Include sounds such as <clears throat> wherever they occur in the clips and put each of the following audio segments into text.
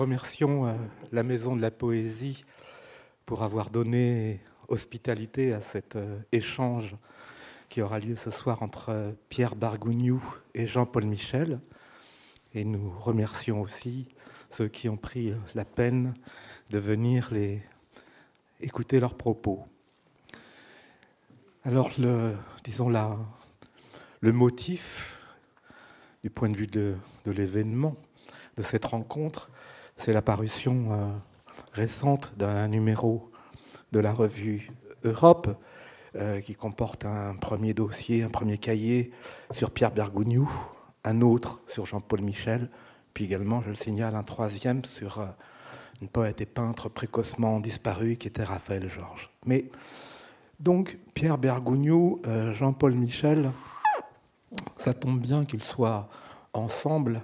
remercions euh, la Maison de la Poésie pour avoir donné hospitalité à cet euh, échange qui aura lieu ce soir entre euh, Pierre Bargougnou et Jean-Paul Michel. Et nous remercions aussi ceux qui ont pris la peine de venir les écouter leurs propos. Alors, le, disons là, le motif, du point de vue de, l'événement, de cette rencontre, c'est l'apparition euh, récente d'un numéro de la revue Europe euh, qui comporte un premier dossier, un premier cahier sur Pierre Bergogneau, un autre sur Jean-Paul Michel, puis également, je le signale, un troisième sur euh, une poète et peintre précocement disparue qui était Raphaël Georges. Mais donc Pierre Bergogneau, euh, Jean-Paul Michel, ça tombe bien qu'ils soient ensemble,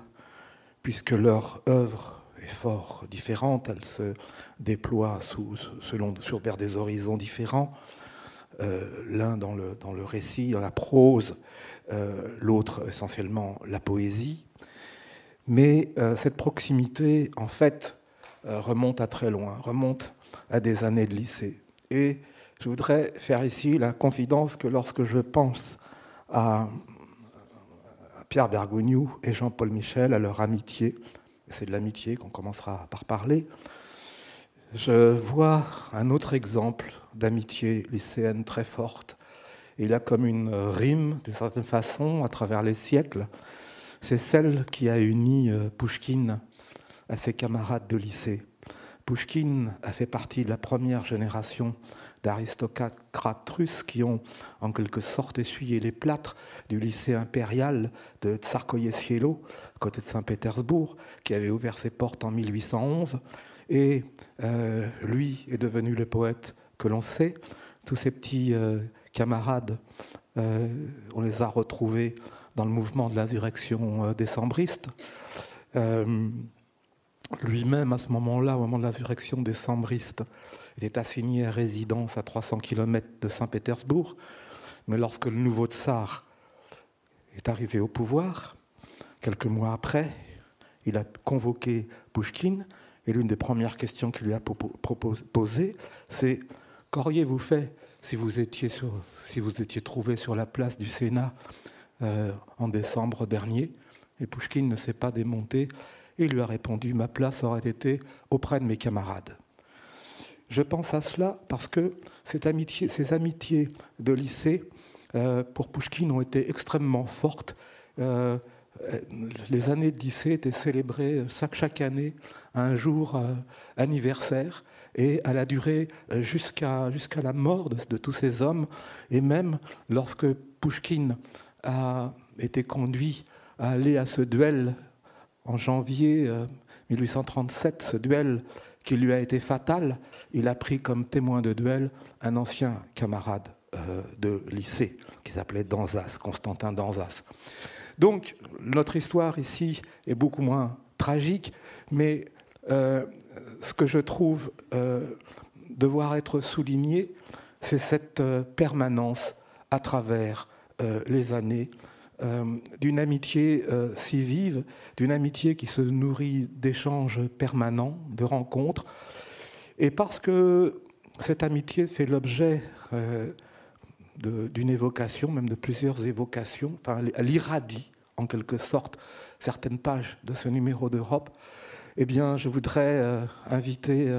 puisque leur œuvre fort différente, elle se déploie sous, selon, sur, vers des horizons différents, euh, l'un dans le, dans le récit, dans la prose, euh, l'autre essentiellement la poésie. Mais cette proximité, en fait, remonte à très loin, remonte à des années de lycée. Et je voudrais faire ici la confidence que lorsque je pense à Pierre Bergogneau et Jean-Paul Michel, à leur amitié, c'est de l'amitié qu'on commencera par parler, je vois un autre exemple d'amitié lycéenne très forte. Il a comme une rime, d'une certaine façon, à travers les siècles. C'est celle qui a uni euh, Pouchkine à ses camarades de lycée. Pouchkine a fait partie de la première génération d'aristocrates russes qui ont en quelque sorte essuyé les plâtres du lycée impérial de Tsarkoye-Sielo, côté de Saint-Pétersbourg, qui avait ouvert ses portes en 1811. Et euh, lui est devenu le poète que l'on sait. Tous ses petits euh, camarades, euh, on les a retrouvés dans le mouvement de l'insurrection décembriste. Lui-même, à ce moment-là, au moment de l'insurrection décembriste, était assigné à résidence à 300 km de Saint-Pétersbourg. Mais lorsque le nouveau tsar est arrivé au pouvoir, quelques mois après, il a convoqué Pouchkine et l'une des premières questions qu'il lui a posées, c'est qu'auriez-vous fait si vous, étiez trouvé sur la place du Sénat euh, en décembre dernier? Et Pouchkine ne s'est pas démonté et il lui a répondu Ma place aurait été auprès de mes camarades. Je pense à cela parce que ces amitiés de lycée, euh, pour Pouchkine, ont été extrêmement fortes. Euh, les années de lycée étaient célébrées chaque, année un jour euh, anniversaire et elle a duré jusqu'à jusqu'à la mort de, de, tous ces hommes. Et même lorsque Pouchkine a été conduit à aller à ce duel en janvier 1837, ce duel qui lui a été fatal, il a pris comme témoin de duel un ancien camarade euh, de lycée qui s'appelait Danzas, Constantin Danzas. Donc notre histoire ici est beaucoup moins tragique, mais euh, ce que je trouve euh, devoir être souligné, c'est cette permanence à travers les années d'une amitié euh, si vive, d'une amitié qui se nourrit d'échanges permanents, de rencontres. Et parce que cette amitié fait l'objet euh, d'une évocation, même de plusieurs évocations, enfin, elle irradie en quelque sorte certaines pages de ce numéro d'Europe, eh bien, je voudrais inviter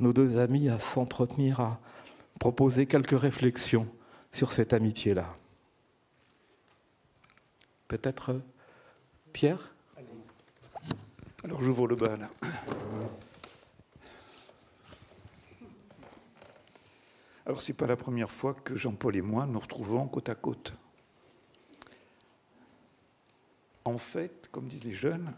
nos deux amis à s'entretenir, à proposer quelques réflexions sur cette amitié-là. Peut-être euh, Pierre? Alors j'ouvre le bal. Alors c'est pas la première fois que Jean-Paul et moi nous retrouvons côte à côte. En fait, comme disent les jeunes,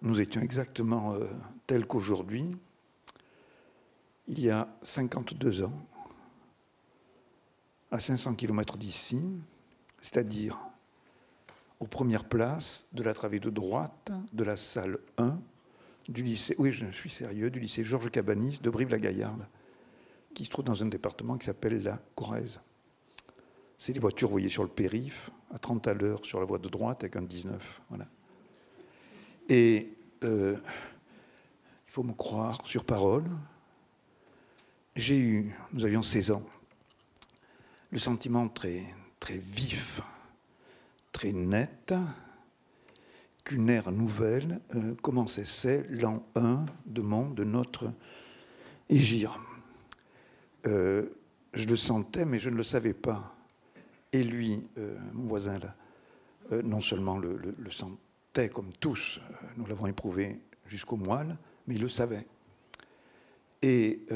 nous étions exactement euh, tels qu'aujourd'hui, il y a 52 ans, à 500 km d'ici, c'est-à-dire aux premières places de la travée de droite de la salle 1 du lycée, oui je suis sérieux, du lycée Georges Cabanis de Brive-la-Gaillarde, qui se trouve dans un département qui s'appelle la Corrèze. C'est les voitures, vous voyez, sur le périph, à 30 à l'heure sur la voie de droite avec un 19. Voilà. Et euh, il faut me croire sur parole, j'ai eu, nous avions 16 ans, le sentiment très, très vif, très net, qu'une ère nouvelle euh, commençait, c'est l'an 1 de, mon, de notre égir. Euh, je le sentais, mais je ne le savais pas. Et lui, euh, mon voisin là, non seulement le, sentait comme tous, nous l'avons éprouvé jusqu'au moelle, mais il le savait. Et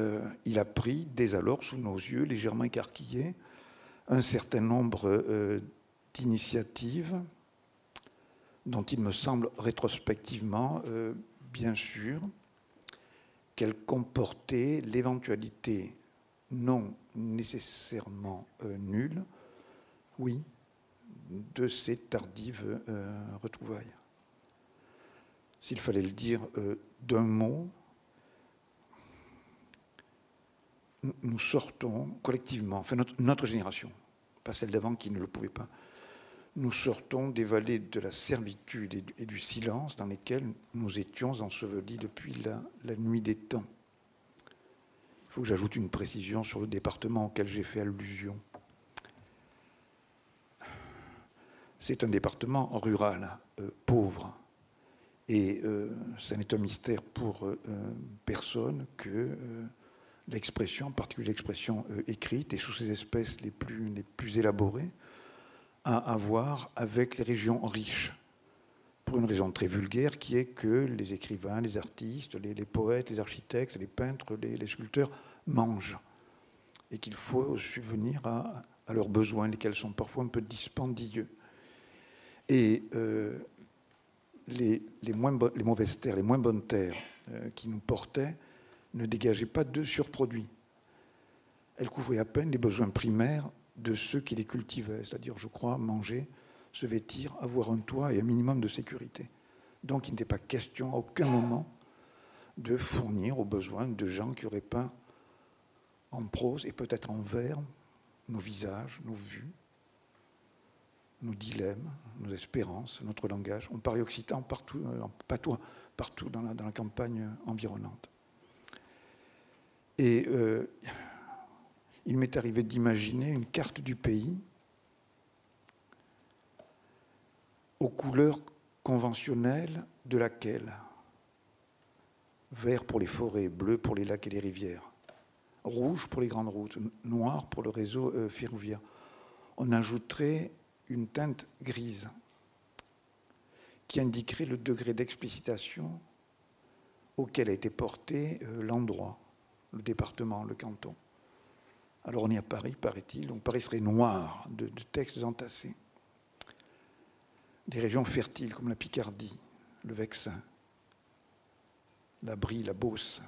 il a pris, dès alors, sous nos yeux, légèrement écarquillés, un certain nombre d'initiatives dont il me semble rétrospectivement, euh, bien sûr, qu'elle comportait l'éventualité non nécessairement euh, nulle, oui, de ces tardives euh, retrouvailles. S'il fallait le dire d'un mot, nous sortons collectivement, enfin notre génération, pas celle d'avant qui ne le pouvait pas, nous sortons des vallées de la servitude et du silence dans lesquelles nous étions ensevelis depuis la, nuit des temps. Il faut que j'ajoute une précision sur le département auquel j'ai fait allusion. C'est un département rural, euh, pauvre. Et euh, ça n'est un mystère pour euh, personne que l'expression, en particulier l'expression écrite, et sous ses espèces les plus, les plus élaborées, à avoir avec les régions riches, pour une raison très vulgaire qui est que les écrivains, les artistes, les, poètes, les architectes, les peintres, les, sculpteurs mangent, et qu'il faut subvenir à, leurs besoins, lesquels sont parfois un peu dispendieux. Et euh, les, moins les, mauvaises terres, les moins bonnes terres euh, qui nous portaient ne dégageaient pas de surproduits. Elles couvraient à peine les besoins primaires de ceux qui les cultivaient, c'est-à-dire, je crois, manger, se vêtir, avoir un toit et un minimum de sécurité. Donc il n'était pas question à aucun moment de fournir aux besoins de gens qui auraient peint en prose et peut-être en vers nos visages, nos vues, nos dilemmes, nos espérances, notre langage. On parlait occitan partout, euh, patois, partout dans la campagne environnante. Et euh, il m'est arrivé d'imaginer une carte du pays aux couleurs conventionnelles de laquelle? Vert pour les forêts, bleu pour les lacs et les rivières, rouge pour les grandes routes, noir pour le réseau euh, ferroviaire. On ajouterait une teinte grise qui indiquerait le degré d'explicitation auquel a été porté euh, l'endroit, le département, le canton. Alors on est à Paris, paraît-il, donc Paris serait noir de, textes entassés. Des régions fertiles comme la Picardie, le Vexin, la Brie, la Beauce,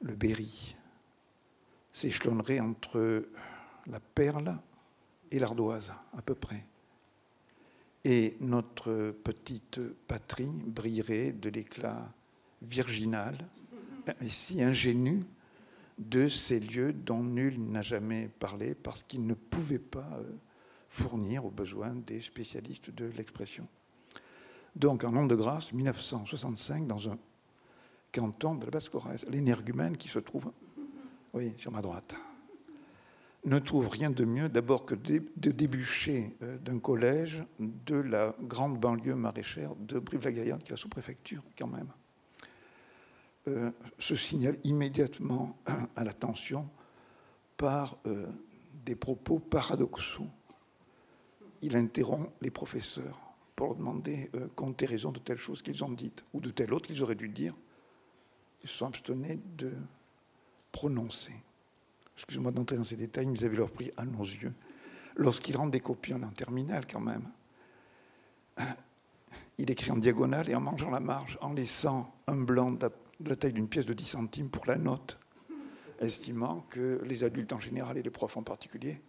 le Berry, s'échelonneraient entre la Perle et l'Ardoise, à peu près. Et notre petite patrie brillerait de l'éclat virginal, si ingénu de ces lieux dont nul n'a jamais parlé parce qu'ils ne pouvaient pas euh, fournir aux besoins des spécialistes de l'expression. Donc, en nom de grâce, 1965, dans un canton de la Basse-Corrèze, l'énergumène qui se trouve, oui, sur ma droite, ne trouve rien de mieux d'abord que de déboucher euh, d'un collège de la grande banlieue maraîchère de Brive-la-Gaillarde, qui est la sous-préfecture quand même. Euh, se signale immédiatement à l'attention par euh, des propos paradoxaux. Il interrompt les professeurs pour leur demander euh, compte et raison de telle chose qu'ils ont dite ou de telle autre qu'ils auraient dû dire. Ils se sont abstenus de prononcer. Excusez-moi d'entrer dans ces détails, mais ils avaient leur prix à nos yeux. Lorsqu'il rend des copies, en terminale quand même, il écrit en diagonale et en mangeant la marge, en laissant un blanc de la taille d'une pièce de 10 centimes pour la note, estimant que les adultes en général et les profs en particulier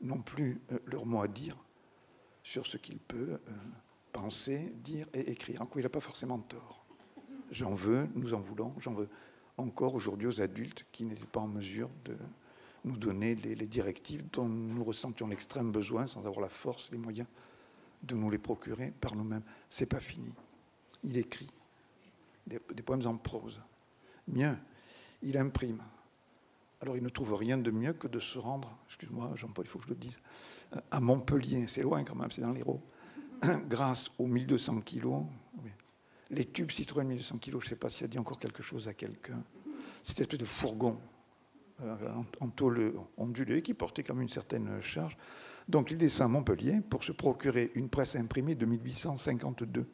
n'ont plus euh, leur mot à dire sur ce qu'il peut euh, penser, dire et écrire. En quoi il n'a pas forcément tort. J'en veux, nous en voulons, j'en veux encore aujourd'hui aux adultes qui n'étaient pas en mesure de nous donner les, directives dont nous ressentions l'extrême besoin sans avoir la force, les moyens de nous les procurer par nous-mêmes. C'est pas fini. il écrit des, poèmes en prose. Mieux, il imprime. Alors il ne trouve rien de mieux que de se rendre, excuse-moi Jean-Paul, il faut que je le dise, à Montpellier, c'est loin quand même, c'est dans l'Hérault, <clears throat> grâce aux 1200 kilos, les tubes Citroën 1200 kilos, je ne sais pas si ça dit encore quelque chose à quelqu'un, cette espèce de fourgon euh, en tôle ondulée qui portait comme une certaine charge. Donc il descend à Montpellier pour se procurer une presse imprimée de 1852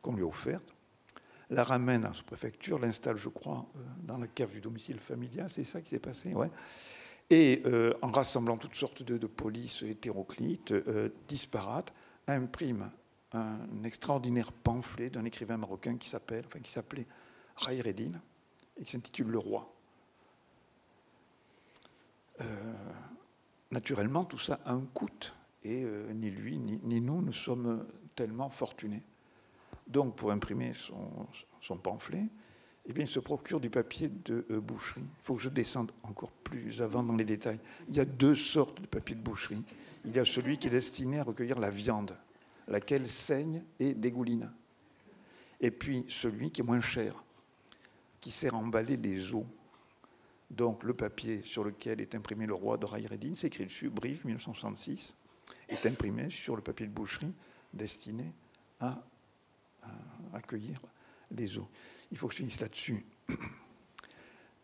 qu'on lui a offerte, la ramène à sa préfecture, l'installe, je crois, euh, dans la cave du domicile familial, c'est ça qui s'est passé. Et euh, en rassemblant toutes sortes de, polices hétéroclites, disparates, imprime un extraordinaire pamphlet d'un écrivain marocain qui s'appelle, enfin qui s'appelait Ray et qui s'intitule Le Roi. Euh, naturellement, tout ça a un coût, et euh, ni lui ni, nous ne sommes tellement fortunés. Donc, pour imprimer son, pamphlet, eh bien, il se procure du papier de euh, boucherie. Il faut que je descende encore plus avant dans les détails. Il y a deux sortes de papier de boucherie. Il y a celui qui est destiné à recueillir la viande, laquelle saigne et dégouline. Et puis celui qui est moins cher, qui sert à emballer les os. Donc le papier sur lequel est imprimé le roi de Rayreddin, c'est écrit dessus, Brive 1966, est imprimé sur le papier de boucherie destiné à, accueillir les os. Il faut que je finisse là-dessus. <clears throat>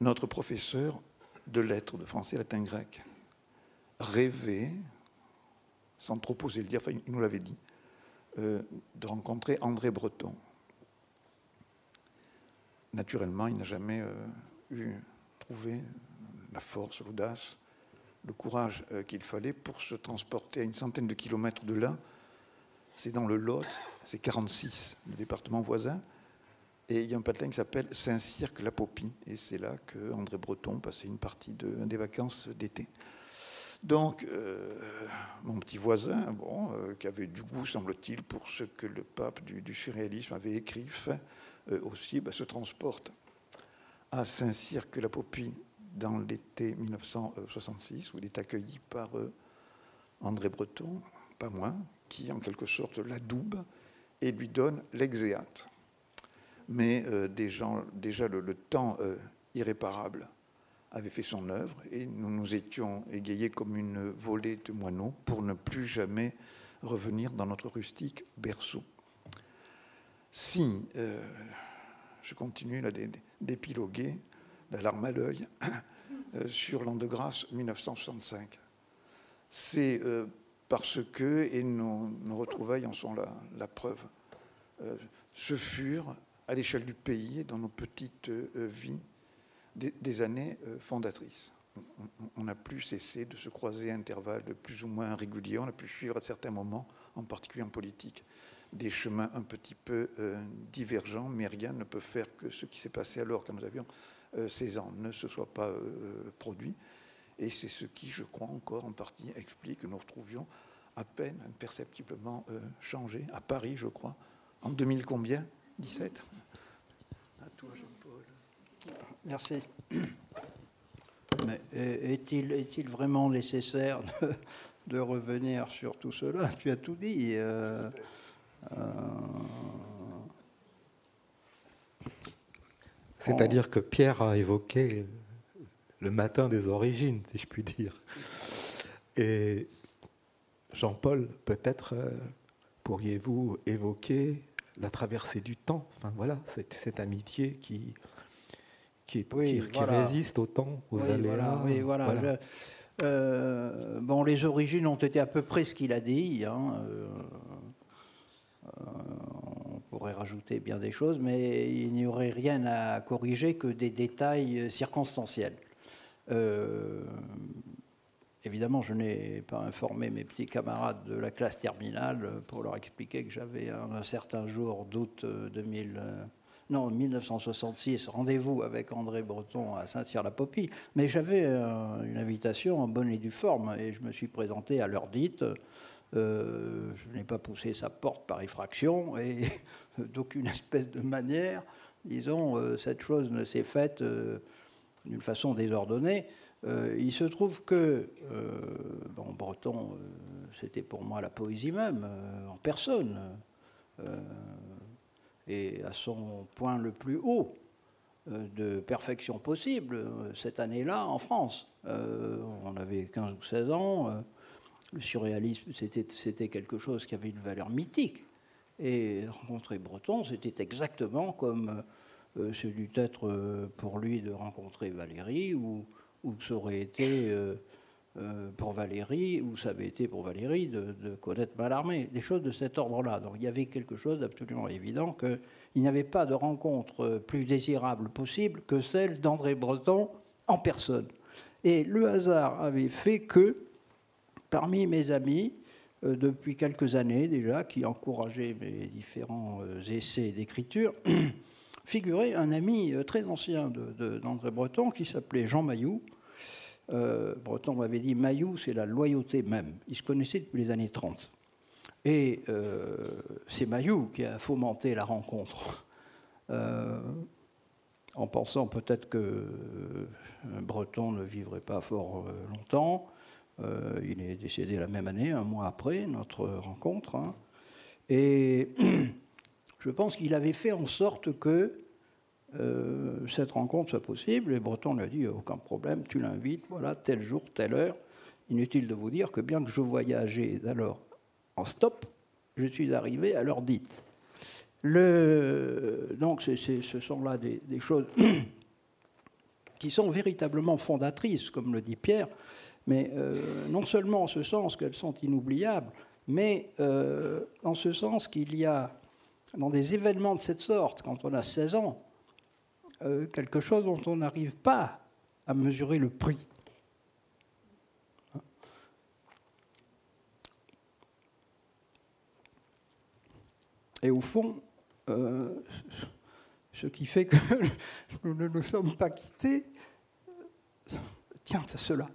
Notre professeur de lettres de français, latin, grec rêvait, sans trop poser le dire, enfin, il nous l'avait dit, euh, de rencontrer André Breton. Naturellement, il n'a jamais euh, eu trouvé la force, l'audace, le courage euh, qu'il fallait pour se transporter à une centaine de kilomètres de là. C'est dans le Lot, c'est 46, le département voisin. Et il y a un patelin qui s'appelle Saint-Cirque-la-Popie. Et c'est là que André Breton passait une partie de, des vacances d'été. Donc, euh, mon petit voisin, euh, qui avait du goût, semble-t-il, pour ce que le pape du, surréalisme avait écrit, fait, euh, aussi, bah, se transporte à Saint-Cyr-que-la-Popie dans l'été 1966, où il est accueilli par André Breton, pas moins, qui en quelque sorte l'adoube et lui donne l'exéate. Mais déjà, déjà le, temps irréparable avait fait son œuvre et nous nous étions égayés comme une volée de moineaux pour ne plus jamais revenir dans notre rustique berceau. Si euh, je continue là d'épiloguer, la larme à l'œil, <clears throat> euh, sur l'an de grâce 1965, c'est euh, parce que, et nos, retrouvailles en sont la, preuve, ce furent, à l'échelle du pays dans nos petites vies, des, années euh, fondatrices. On n'a plus cessé de se croiser à intervalles plus ou moins réguliers. On a pu suivre à certains moments, en particulier en politique, des chemins un petit peu euh, divergents, mais rien ne peut faire que ce qui s'est passé alors, quand nous avions 16 euh, ans, ne se soit pas produit. Et c'est ce qui, je crois encore en partie, explique que nous retrouvions à peine imperceptiblement changé à Paris, je crois, en 2000 combien? 17 À toi, Merci. Mais est-il est vraiment nécessaire de, revenir sur tout cela? Tu as tout dit. Euh, euh, C'est-à-dire que Pierre a évoqué le matin des origines, si je puis dire. Et Jean-Paul, peut-être euh, pourriez-vous évoquer la traversée du temps? Enfin voilà, cette amitié qui, qui, résiste au temps, aux aléas. oui, voilà. Euh, bon, les origines ont été à peu près ce qu'il a dit. Hein, euh, euh, on pourrait rajouter bien des choses, mais il n'y aurait rien à corriger que des détails circonstanciels. Évidemment, je n'ai pas informé mes petits camarades de la classe terminale pour leur expliquer que j'avais un, certain jour d'août 2000 non, 1966, rendez-vous avec André Breton à Saint-Cyr-la-Popie, mais j'avais euh, une invitation en bonne et due forme, et je me suis présenté à l'heure dite. Euh, je n'ai pas poussé sa porte par effraction, et <laughs> d'aucune espèce de manière, disons, euh, cette chose ne s'est faite d'une façon désordonnée. Il se trouve que, bon, Breton, c'était pour moi la poésie même, en personne et à son point le plus haut de perfection possible cette année-là en France. on avait 15 ou 16 ans, le surréalisme c'était quelque chose qui avait une valeur mythique. Et rencontrer Breton, c'était exactement comme euh, ce dû être euh, pour lui de rencontrer Valérie, ou, ou ça aurait été euh, pour Valérie, ou ça avait été pour Valérie de, connaître Mallarmé, des choses de cet ordre-là. Donc il y avait quelque chose d'absolument évident qu'il n'y avait pas de rencontre plus désirable possible que celle d'André Breton en personne. Et le hasard avait fait que, parmi mes amis, depuis quelques années déjà, qui encourageaient mes différents essais d'écriture, <coughs> figurait un ami euh, très ancien d'André Breton qui s'appelait Jean Mailloux. Euh, Breton m'avait dit Mailloux, c'est la loyauté même. Ils se connaissaient depuis les années 30. Et euh, c'est Mailloux qui a fomenté la rencontre, en pensant peut-être que Breton ne vivrait pas fort longtemps. il est décédé la même année, un mois après notre rencontre. Hein. Et <clears throat> je pense qu'il avait fait en sorte que euh, cette rencontre soit possible. Et Breton lui a dit aucun problème, tu l'invites, voilà, tel jour, telle heure. Inutile de vous dire que bien que je voyageais alors en stop, je suis arrivé à l'heure dite. Donc, ce sont là des, choses <coughs> qui sont véritablement fondatrices, comme le dit Pierre, mais euh, non seulement en ce sens qu'elles sont inoubliables, mais euh, en ce sens qu'il y a dans des événements de cette sorte, quand on a 16 ans, euh, quelque chose dont on n'arrive pas à mesurer le prix. Et au fond, euh, ce qui fait que <laughs> nous ne nous sommes pas quittés tient à cela.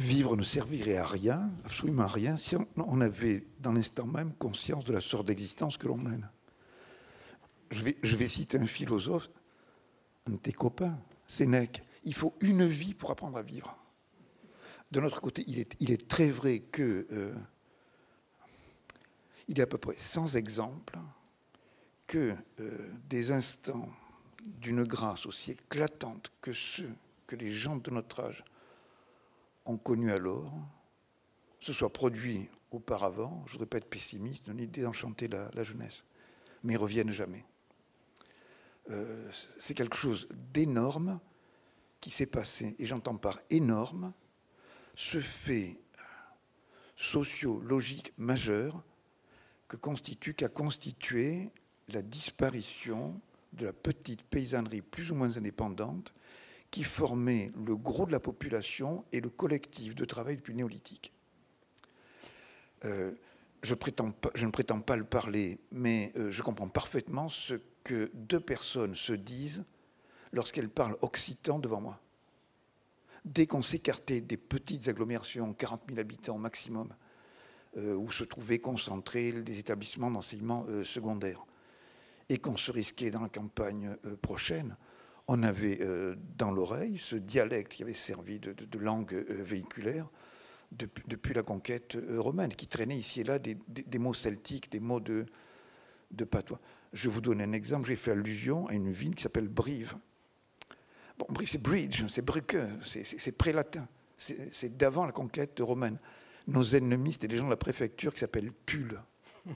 Vivre ne servirait à rien, absolument à rien, si on avait dans l'instant même conscience de la sorte d'existence que l'on mène. Je vais, je vais, citer un philosophe, un de tes copains, Sénèque. Il faut une vie pour apprendre à vivre. De notre côté, il est, il très vrai que euh, il est à peu près sans exemple que euh, des instants d'une grâce aussi éclatante que ceux que les gens de notre âge ont connu alors, se soit produit auparavant, je ne voudrais pas être pessimiste, ni désenchanter la, la jeunesse, mais ils reviennent jamais. Euh, c'est quelque chose d'énorme qui s'est passé, et j'entends par énorme ce fait sociologique majeur que constitue, qu'a constitué la disparition de la petite paysannerie plus ou moins indépendante qui formait le gros de la population et le collectif de travail depuis le néolithique. Euh, je, ne prétends pas le parler, mais euh, je comprends parfaitement ce que deux personnes se disent lorsqu'elles parlent occitan devant moi. Dès qu'on s'écartait des petites agglomérations, 40 000 habitants au maximum, euh, où se trouvaient concentrés des établissements d'enseignement secondaire, et qu'on se risquait dans la campagne prochaine, on avait euh, dans l'oreille ce dialecte qui avait servi de, langue euh, véhiculaire depuis, la conquête euh, romaine, qui traînait ici et là des, mots celtiques, des mots de, patois. Je vous donner un exemple. J'ai fait allusion à une ville qui s'appelle Brive. Bon, Brive, c'est Bridge, c'est Brücke, c'est pré-latin. C'est d'avant la conquête romaine. Nos ennemis, c'était des gens de la préfecture qui s'appellent Tulle. <laughs>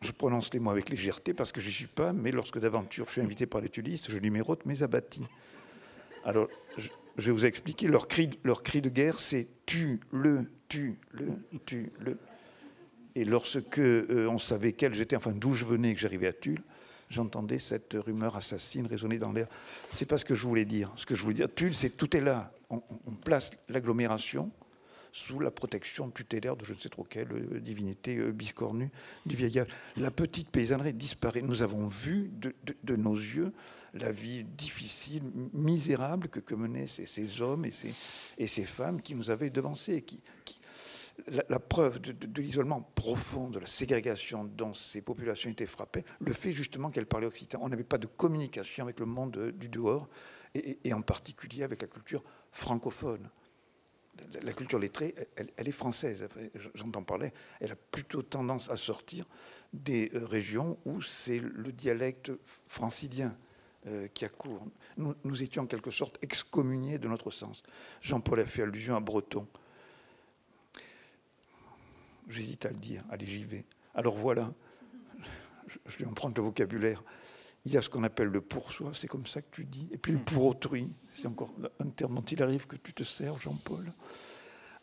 Je prononce les mots avec légèreté parce que je n'y suis pas, mais lorsque d'aventure je suis invité par les tulistes, je numérote mes abattis. Alors, je, vais vous expliquer. Leur cri, leur cri de guerre, c'est tue-le, tue-le, tue-le. Et lorsque euh, on savait quel j'étais, enfin d'où je venais, que j'arrivais à Tulle, j'entendais cette rumeur assassine résonner dans l'air. C'est pas ce que je voulais dire. Ce que je voulais dire, Tulle, c'est tout est là. on place l'agglomération sous la protection tutélaire de je ne sais trop quelle euh, divinité euh, biscornue du vieillage. La petite paysannerie disparaît. Nous avons vu de, nos yeux la vie difficile, misérable que, menaient ces, hommes et ces, femmes qui nous avaient devancés. Qui, la, preuve de, l'isolement profond, de la ségrégation dont ces populations étaient frappées, le fait justement qu'elles parlaient occitan. On n'avait pas de communication avec le monde du dehors, et en particulier avec la culture francophone la culture lettrée, elle, est française. J'entends parler, elle a plutôt tendance à sortir des euh, régions où c'est le dialecte francilien euh, qui a cours. Nous, étions en quelque sorte excommuniés de notre sens. Jean-Paul a fait allusion à breton. J'hésite à le dire. Allez, j'y vais. Alors voilà, je, lui emprunte le vocabulaire. Il y a ce qu'on appelle le pour soi, c'est comme ça que tu dis. Et puis le pour autrui, c'est encore un terme dont il arrive que tu te sers, Jean-Paul.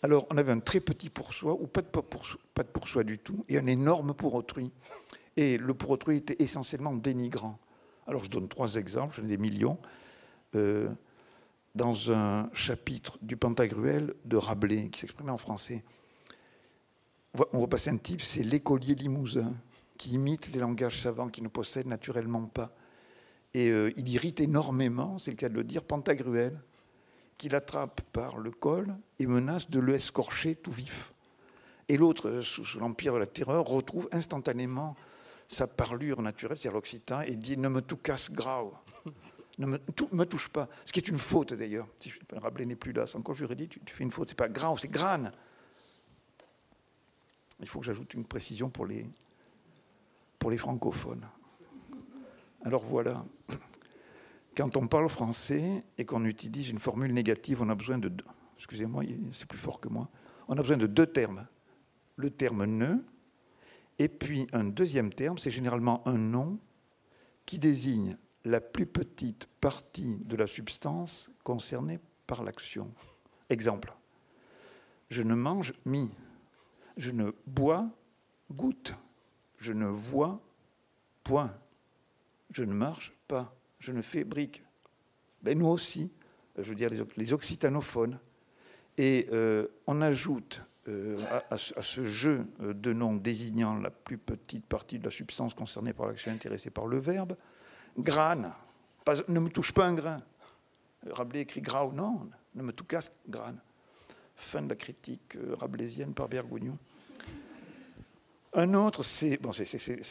Alors, on avait un très petit pour soi, ou pas de pour, pas de soi du tout, et un énorme pour autrui. Et le pour autrui était essentiellement dénigrant. Alors, je donne trois exemples, j'en ai des millions. Euh, dans un chapitre du Pantagruel de Rabelais, qui s'exprimait en français, on va passer un type, c'est l'écolier limousin, qui imite les langages savants qui ne possèdent naturellement pas. Et euh, il irrite énormément, c'est le cas de le dire, Pantagruel, qui l'attrape par le col et menace de le escorcher tout vif. Et l'autre, euh, sous, l'empire de la terreur, retrouve instantanément sa parlure naturelle, c'est-à-dire l'occitan, et dit Ne me. <laughs> Ne me, touche pas. Ce qui est une faute d'ailleurs. Si je Rabelais n'est plus là, c'est encore juridique, tu, tu fais une faute. C'est pas grau, c'est grane. Il faut que j'ajoute une précision pour les, pour les francophones. Alors voilà. Quand on parle français et qu'on utilise une formule négative, on a besoin de deux. Excusez-moi, c'est plus fort que moi. On a besoin de deux termes. Le terme ne, et puis un deuxième terme, c'est généralement un nom qui désigne la plus petite partie de la substance concernée par l'action. Exemple. Je ne mange mi. Je ne bois goutte. Je ne vois point. Je ne marche pas je ne fais brique. Ben, nous aussi, je veux dire les, occitanophones. Et euh, on ajoute euh, à, ce jeu de noms désignant la plus petite partie de la substance concernée par l'action intéressée par le verbe, grane. ne me touche pas un grain. Rabelais écrit grau, non, ne me touche casse, grane. Fin de la critique euh, rabelaisienne par Bergogneau. Un autre, c'est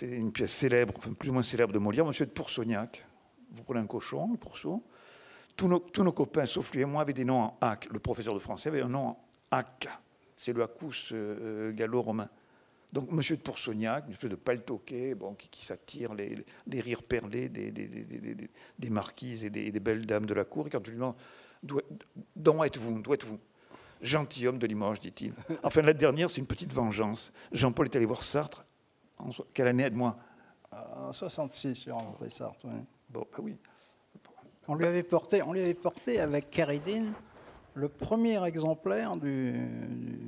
une pièce célèbre, plus ou moins célèbre de Molière, Monsieur de Poursognac, vous prenez un cochon, le pourceau. Tous nos, copains, sauf lui et moi, avaient des noms en hac. Le professeur de français avait un nom en hac. C'est le hacus euh, gallo-romain. Donc, monsieur de Poursognac, une espèce de paltoquet bon, qui, s'attire les, rires perlés des marquises et des, belles dames de la cour. Et quand tu lui demandes D'où êtes-vous D'où êtes-vous Gentilhomme de Limoges, dit-il. Enfin, la dernière, c'est une petite vengeance. Jean-Paul est allé voir Sartre. En, quelle année, aide-moi? En 66, j'ai rencontré Sartre. Oui. Bon, bah oui. On lui avait porté, on lui avait porté avec Caridine le premier exemplaire du,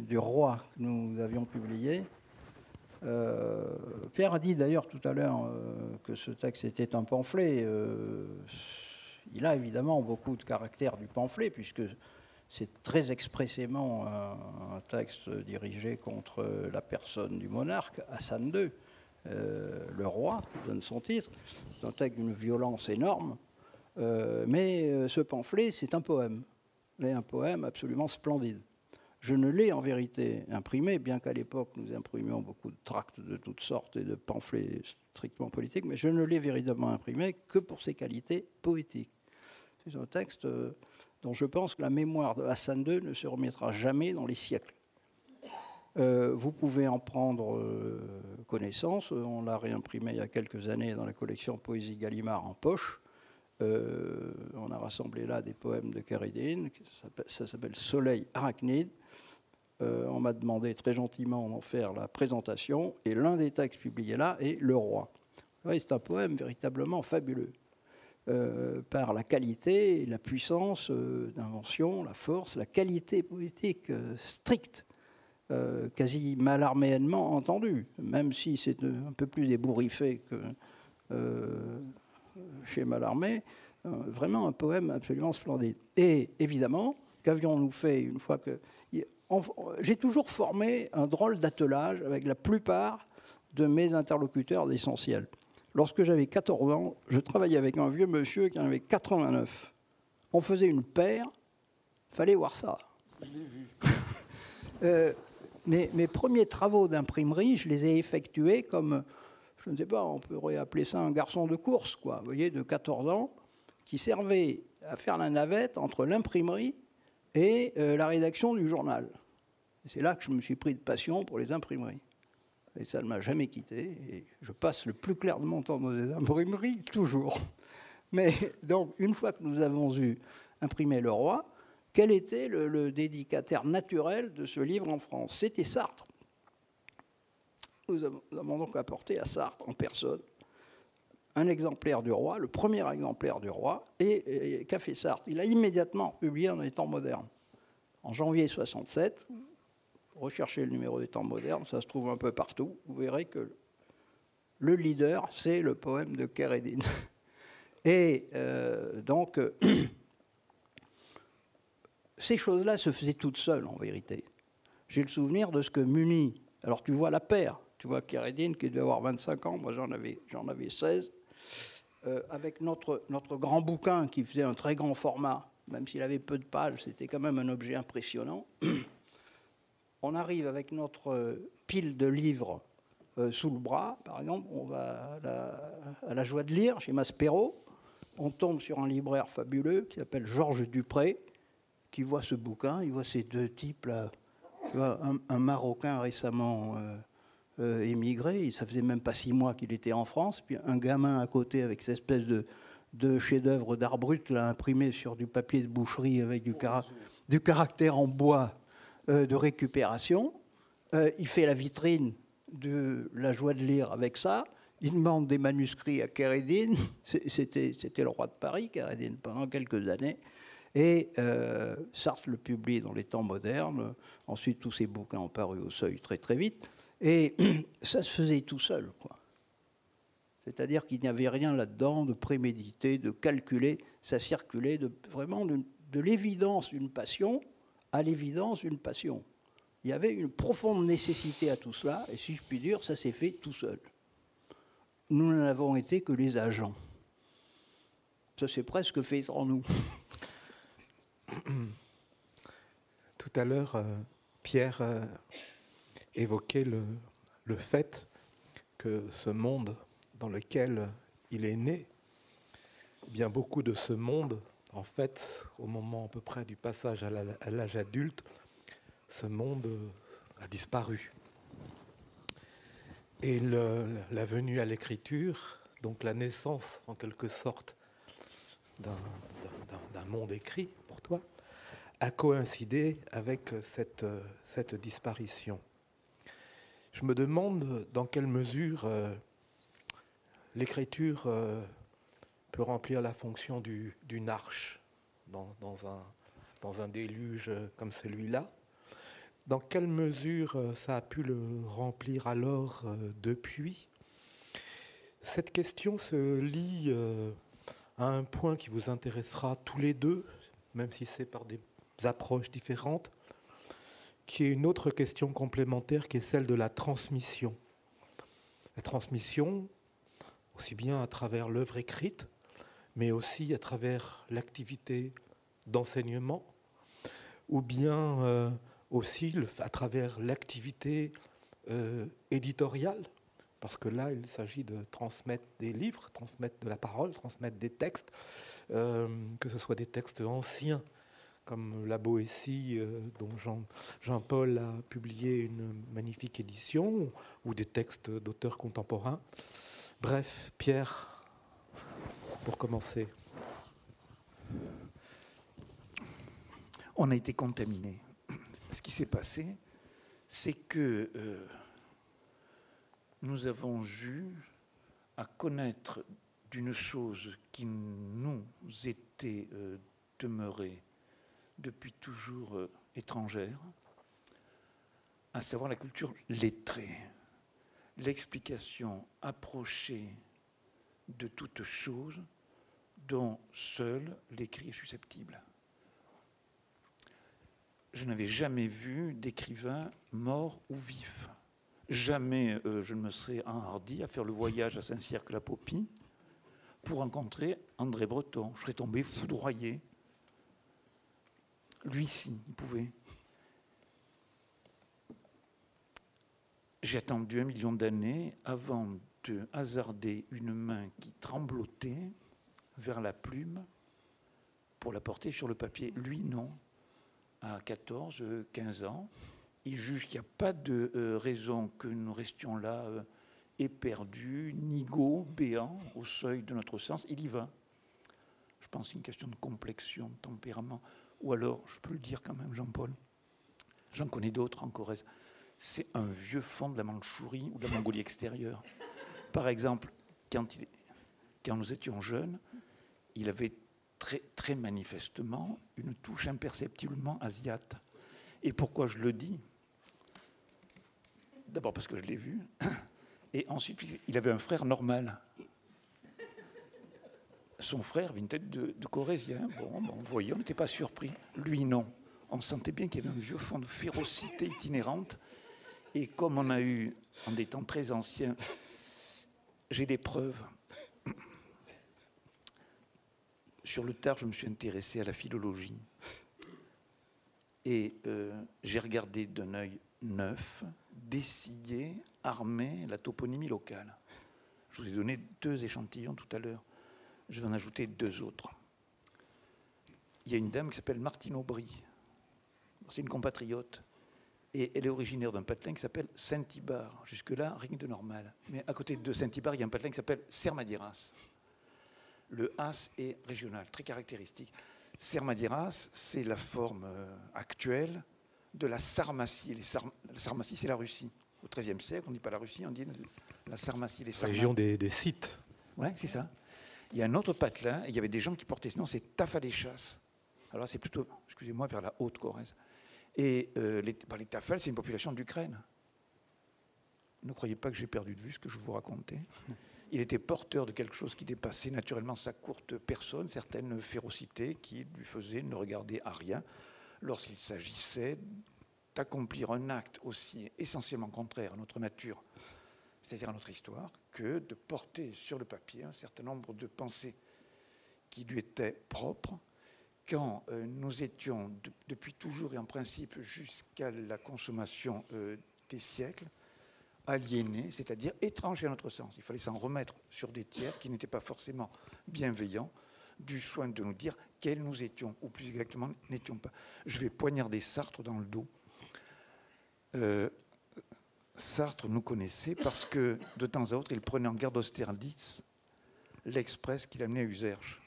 du, roi que nous avions publié. Euh, Pierre a dit d'ailleurs tout à l'heure euh, que ce texte était un pamphlet. Euh, il a évidemment beaucoup de caractère du pamphlet, puisque c'est très expressément un, texte dirigé contre la personne du monarque, Hassan II. Euh, le roi, donne son titre. C'est un texte d'une violence énorme. Euh, mais euh, ce pamphlet, c'est un poème. C'est un poème absolument splendide. Je ne l'ai en vérité imprimé, bien qu'à l'époque nous imprimions beaucoup de tracts de toutes sortes et de pamphlets strictement politiques, mais je ne l'ai véritablement imprimé que pour ses qualités poétiques. C'est un texte dont je pense que la mémoire de Hassan II ne se remettra jamais dans les siècles. Euh, vous pouvez en prendre euh, connaissance. On l'a réimprimé il y a quelques années dans la collection Poésie Gallimard en poche. Euh, on a rassemblé là des poèmes de Caridine. Ça s'appelle Soleil arachnide. on m'a demandé très gentiment d'en faire la présentation. Et l'un des textes publiés là est Le Roi. C'est un poème véritablement fabuleux. Par la qualité la puissance d'invention, la force, la qualité stricte euh, quasi malarméennement entendu, même si c'est un peu plus ébouriffé que euh, chez Malarmé. Euh, vraiment un poème absolument splendide. Et évidemment, qu'avions-nous fait une fois que. J'ai toujours formé un drôle d'attelage avec la plupart de mes interlocuteurs essentiels. Lorsque j'avais 14 ans, je travaillais avec un vieux monsieur qui en avait 89. On faisait une paire, fallait voir ça. Je vu. <laughs> mes, premiers travaux d'imprimerie, je les ai effectués comme, je ne sais pas, on pourrait appeler ça un garçon de course, quoi, vous voyez, de 14 ans, qui servait à faire la navette entre l'imprimerie et euh, la rédaction du journal. C'est là que je me suis pris de passion pour les imprimeries. Et ça ne m'a jamais quitté. Et je passe le plus clair de mon temps dans des imprimeries, toujours. Mais donc, une fois que nous avons eu imprimé Le Roi, quel était le, dédicataire naturel de ce livre en France? C'était Sartre. Nous avons, donc apporté à Sartre en personne un exemplaire du roi, le premier exemplaire du roi, et, qu'a fait Sartre? Il a immédiatement publié les temps modernes. En janvier 67, recherchez le numéro des temps modernes, ça se trouve un peu partout, vous verrez que le leader, c'est le poème de Keredin. <laughs> Et euh, donc, <clears throat> ces choses-là se faisaient toutes seules, en vérité. J'ai le souvenir de ce que Muni, alors tu vois la paire, tu vois Keredin qui devait avoir 25 ans, moi j'en avais, j'en avais 16, euh, avec notre, notre grand bouquin qui faisait un très grand format, même s'il avait peu de pages, c'était quand même un objet impressionnant. <clears throat> On arrive avec notre pile de livres euh, sous le bras, par exemple, on va à la, joie de lire chez Maspero, on tombe sur un libraire fabuleux qui s'appelle Georges Dupré, qui voit ce bouquin, il voit ces deux types là, un, Marocain récemment euh, euh, émigré, ça faisait même pas six mois qu'il était en France, puis un gamin à côté avec cette espèce de, chef-d'œuvre d'art brut là, imprimé sur du papier de boucherie avec du, caractère en bois. euh, de récupération. il fait la vitrine de la joie de lire avec ça. Il demande des manuscrits à Kérédine. <laughs> C'était, le roi de Paris, Kérédine, pendant quelques années. Et euh, Sartre le publie dans les temps modernes. Ensuite, tous ses bouquins ont paru au seuil très très vite. Et <clears throat> ça se faisait tout seul. C'est-à-dire qu'il n'y avait rien là-dedans de prémédité, de calculé. Ça circulait de, vraiment de l'évidence d'une passion à l'évidence d'une passion. Il y avait une profonde nécessité à tout cela, et si je puis dire, ça s'est fait tout seul nous n'avons été que les agents. Ça s'est presque fait sans nous. <coughs> Tout à l'heure, euh, Pierre euh, évoquait le, le, fait que ce monde dans lequel il est né, bien beaucoup de ce monde, en fait, au moment à peu près du passage à l'âge adulte, ce monde a disparu. Et la venue à l'écriture, donc la naissance en quelque sorte d'un monde écrit pour toi, a coïncidé avec cette, cette disparition. Je me demande dans quelle mesure euh, l'écriture euh, peut remplir la fonction d'une arche dans, un, dans un déluge comme celui-là, dans quelle mesure euh, ça a pu le remplir alors euh, depuis? Cette question se lie euh, à un point qui vous intéressera tous les deux, même si c'est par des approches différentes, qui est une autre question complémentaire qui est celle de la transmission. La transmission, aussi bien à travers l'œuvre écrite, mais aussi à travers l'activité d'enseignement, ou bien aussi à travers l'activité euh, éditoriale, parce que là, il s'agit de transmettre des livres, transmettre de la parole, transmettre des textes, euh, que ce soit des textes anciens, comme La Boétie, euh, dont Jean-Paul a publié une magnifique édition, ou des textes d'auteurs contemporains. Bref, Pierre, pour commencer. On a été contaminé ce qui s'est passé, c'est que euh, nous avons eu à connaître d'une chose qui nous était euh, demeurée depuis toujours euh, étrangère, à savoir la culture lettrée, l'explication approchée de toute chose dont seul l'écrit est susceptible je n'avais jamais vu d'écrivain mort ou vif. Jamais euh, je ne me serais enhardi à faire le voyage à Saint-Cirque-la-Popie pour rencontrer André Breton. Je serais tombé foudroyé. Lui, si, il pouvait. J'ai attendu un million d'années avant de hasarder une main qui tremblotait vers la plume pour la porter sur le papier. Lui, non à 14, 15 ans. Il juge qu'il n'y a pas de euh, raison que nous restions là euh, éperdus, nigauds, béants, au seuil de notre sens. Il y va. Je pense une question de complexion, de tempérament. Ou alors, je peux le dire quand même, Jean-Paul, j'en connais d'autres en Corrèze, c'est un vieux fond de la Mandchourie ou de la Mongolie extérieure. Par exemple, quand, il, quand nous étions jeunes, il avait très, manifestement une touche imperceptiblement asiate. Et pourquoi je le dis? D'abord parce que je l'ai vu, et ensuite il avait un frère normal. Son frère avait une tête de, corésien. Bon, voyez, on n'était pas surpris. Lui, non. On sentait bien qu'il y avait un vieux fond de férocité itinérante. Et comme on a eu, en des temps très anciens, j'ai des preuves. Sur le tard, je me suis intéressé à la philologie. Et euh, j'ai regardé d'un œil neuf, dessillé, armé, la toponymie locale. Je vous ai donné deux échantillons tout à l'heure. Je vais en ajouter deux autres. Il y a une dame qui s'appelle Martine Aubry. C'est une compatriote. Et elle est originaire d'un patelin qui s'appelle Saint-Ibar. Jusque-là, rien de normal. Mais à côté de Saint-Ibar, il y a un patelin qui s'appelle Sermadiras. Le as est régional, très caractéristique. Sermadiras, c'est la forme euh, actuelle de la Sarmatie. La Sarmatie, c'est la Russie. Au XIIIe siècle, on ne dit pas la Russie, on dit la Sarmatie. Les La région des, des sites. Oui, c'est ça. Il y a un autre patelin, et il y avait des gens qui portaient ce nom, c'est Tafalechas. Alors c'est plutôt, excusez-moi, vers la Haute-Corrèze. Et euh, les, bah, les Tafels, c'est une population d'Ukraine. Ne croyez pas que j'ai perdu de vue ce que je vous racontais. Il était porteur de quelque chose qui dépassait naturellement sa courte personne, certaines férocités qui lui faisaient ne regarder à rien. Lorsqu'il s'agissait d'accomplir un acte aussi essentiellement contraire à notre nature, c'est-à-dire à notre histoire, que de porter sur le papier un certain nombre de pensées qui lui étaient propres quand euh, nous étions, depuis toujours et en principe jusqu'à la consommation euh, des siècles, aliénés, c'est-à-dire étrangers à notre sens. Il fallait s'en remettre sur des tiers qui n'étaient pas forcément bienveillants, du soin de nous dire quels nous étions, ou plus exactement n'étions pas. Je vais poignarder Sartre dans le dos. Euh, Sartre nous connaissait parce que de temps à autre, il prenait en garde Austerlitz l'express qu'il amenait à Userche.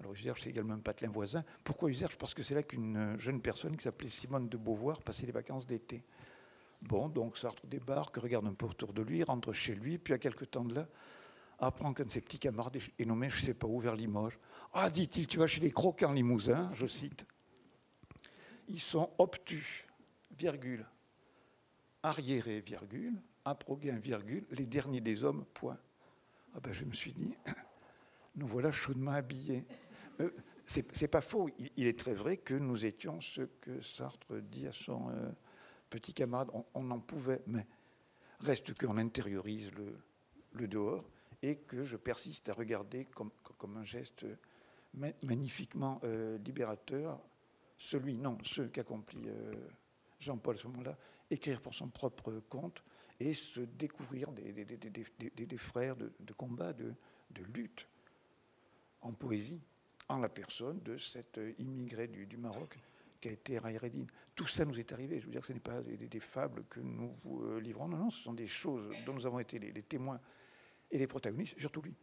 Alors Userche, c'est également un patelin voisin. Pourquoi Userche Parce que c'est là qu'une jeune personne qui s'appelait Simone de Beauvoir passait les vacances d'été. Bon, donc Sartre débarque, regarde un peu autour de lui, rentre chez lui, puis à quelque temps de là, apprend qu'un de ses petits camarades est nommé, je ne sais pas où, vers Limoges. Ah, dit-il, tu vas chez les croquants limousins, je cite. Ils sont obtus, virgule, arriérés, virgule, aproguins, virgule, les derniers des hommes, point. Ah ben, je me suis dit, <laughs> nous voilà chaudement habillés. Euh, c'est pas faux. Il, est très vrai que nous étions ce que Sartre dit à son euh, petit camarade. On, en pouvait, mais reste qu'on intériorise le, le, dehors et que je persiste à regarder comme, un geste magnifiquement euh, libérateur celui, non, ce qu'accomplit euh, Jean-Paul à ce moment-là, écrire pour son propre compte et se découvrir des, frères de, combat, de, lutte en poésie en la personne de cet immigré du, Maroc qui a été Rayreddin. Tout ça nous est arrivé. Je veux dire que ce n'est pas des, fables que nous vous euh, livrons. Non, non, ce sont des choses dont nous avons été les, témoins et les protagonistes, surtout lui,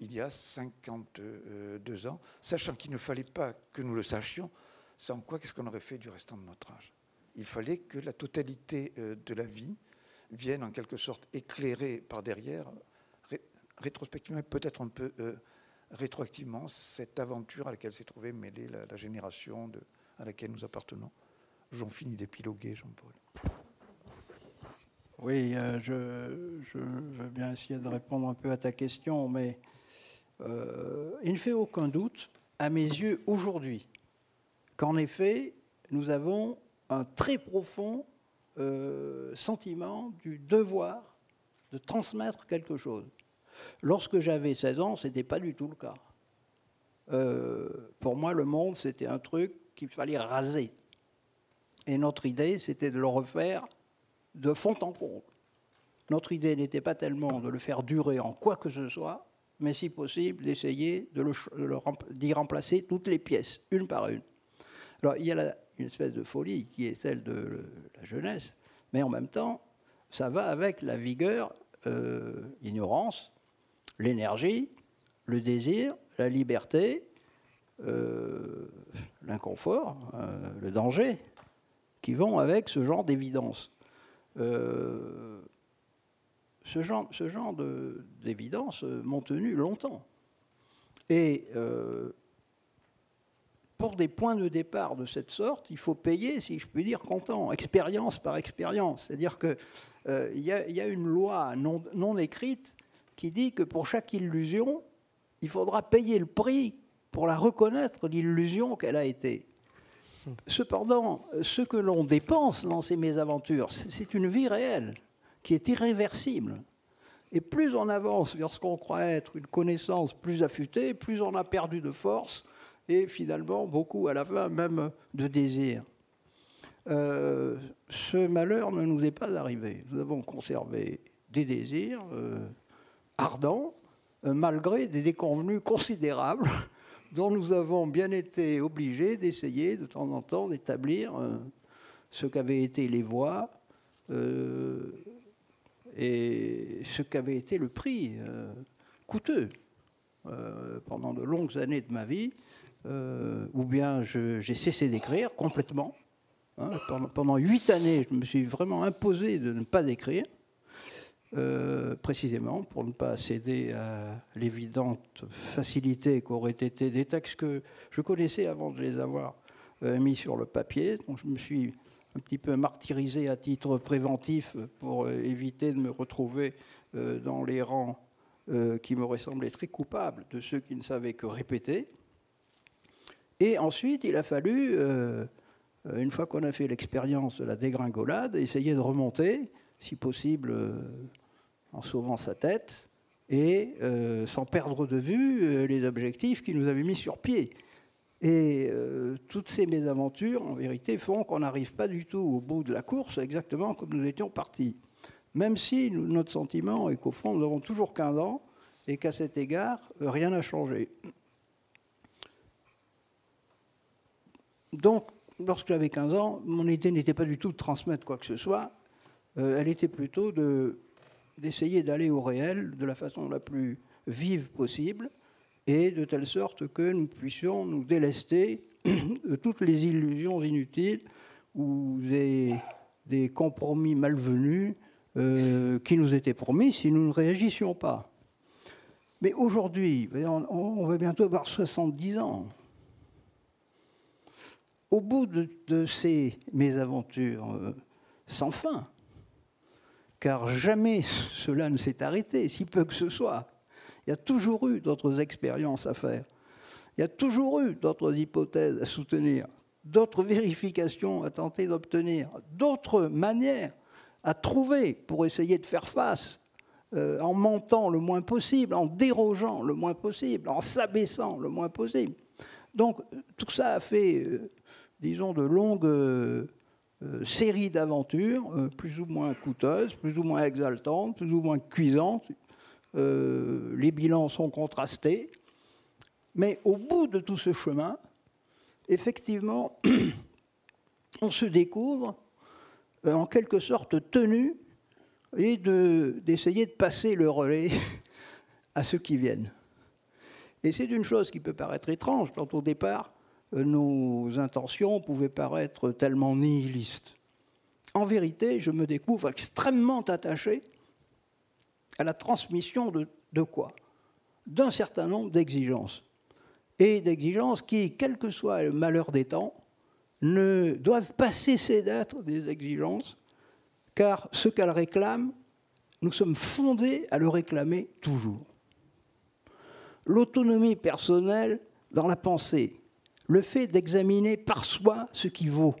il y a 52 ans, sachant qu'il ne fallait pas que nous le sachions, sans quoi qu'est-ce qu'on aurait fait du restant de notre âge? Il fallait que la totalité euh, de la vie vienne en quelque sorte éclairer par derrière, rétrospectivement, peut-être un peu rétroactivement cette aventure à laquelle s'est trouvée mêlée la, génération de, à laquelle nous appartenons. J'en finis d'épiloguer, Jean-Paul. Oui, euh, je, je, veux bien essayer de répondre un peu à ta question, mais euh, il ne fait aucun doute, à mes yeux, aujourd'hui, qu'en effet, nous avons un très profond euh, sentiment du devoir de transmettre quelque chose. Lorsque j'avais 16 ans, ce n'était pas du tout le cas. Pour moi, le monde, c'était un truc qu'il fallait raser. Et notre idée, c'était de le refaire de fond en comble. Notre idée n'était pas tellement de le faire durer en quoi que ce soit, mais si possible, d'essayer d'y remplacer toutes les pièces, une par une. Alors, il y a une espèce de folie qui est celle de la jeunesse, mais en même temps, ça va avec la vigueur, euh, l'ignorance, l'énergie, le désir, la liberté, l'inconfort, euh, le danger, qui vont avec ce genre d'évidence. ce genre, ce genre d'évidence m'ont tenu longtemps. Et pour des points de départ de cette sorte, il faut payer, si je puis dire, comptant, expérience par expérience. C'est-à-dire qu'il euh, y, a une loi non, écrite qui dit que pour chaque illusion, il faudra payer le prix pour la reconnaître, l'illusion qu'elle a été. Cependant, ce que l'on dépense dans ces mésaventures, c'est une vie réelle qui est irréversible. Et plus on avance vers ce qu'on croit être une connaissance plus affûtée, plus on a perdu de force, et finalement beaucoup à la fin même de désir. Euh, ce malheur ne nous est pas arrivé. Nous avons conservé des désirs euh, ardents, euh, malgré des déconvenus considérables dont nous avons bien été obligés d'essayer de temps en temps d'établir ce qu'avaient été les voies et ce qu'avait été le prix coûteux pendant de longues années de ma vie euh, ou bien j'ai cessé d'écrire complètement. Hein. pendant huit années, je me suis vraiment imposé de ne pas écrire, euh, précisément pour ne pas céder à l'évidente facilité qu'auraient été des textes que je connaissais avant de les avoir euh, mis sur le papier. Donc je me suis un petit peu martyrisé à titre préventif pour éviter de me retrouver dans les rangs qui m'auraient semblé très coupables de ceux qui ne savaient que répéter. Et ensuite, il a fallu, euh, une fois qu'on a fait l'expérience de la dégringolade, essayer de remonter, si possible euh, en sauvant sa tête, et euh, sans perdre de vue les objectifs qui nous avaient mis sur pied. Et toutes ces mésaventures, en vérité, font qu'on n'arrive pas du tout au bout de la course exactement comme nous étions partis. Même si notre sentiment est qu'au fond, nous avons toujours 15 ans et qu'à cet égard, rien n'a changé. Donc, lorsque j'avais 15 ans, mon idée n'était pas du tout de transmettre quoi que ce soit. Euh, elle était plutôt d'essayer d'aller au réel de la façon la plus vive possible et de telle sorte que nous puissions nous délester <clears throat> de toutes les illusions inutiles ou des, compromis malvenus euh, qui nous étaient promis si nous ne réagissions pas. Mais aujourd'hui, on va bientôt avoir 70 ans au bout de, ces mésaventures euh, sans fin, car jamais cela ne s'est arrêté, si peu que ce soit. Il y a toujours eu d'autres expériences à faire. Il y a toujours eu d'autres hypothèses à soutenir, d'autres vérifications à tenter d'obtenir, d'autres manières à trouver pour essayer de faire face, euh, en mentant le moins possible, en dérogeant le moins possible, en s'abaissant le moins possible. Donc tout ça a fait euh, disons, de longues euh, séries d'aventures, euh, plus ou moins coûteuses, plus ou moins exaltantes, plus ou moins cuisantes. les bilans sont contrastés. Mais au bout de tout ce chemin, effectivement, <clears throat> on se découvre en quelque sorte tenu et d'essayer de, de passer le relais <laughs> à ceux qui viennent. Et c'est une chose qui peut paraître étrange quand au départ, nos intentions pouvaient paraître tellement nihilistes. En vérité, je me découvre extrêmement attaché à la transmission de, de quoi? D'un certain nombre d'exigences. Et d'exigences qui, quel que soit le malheur des temps, ne doivent pas cesser d'être des exigences, car ce qu'elles réclament, nous sommes fondés à le réclamer toujours. L'autonomie personnelle dans la pensée, le fait d'examiner par soi ce qui vaut,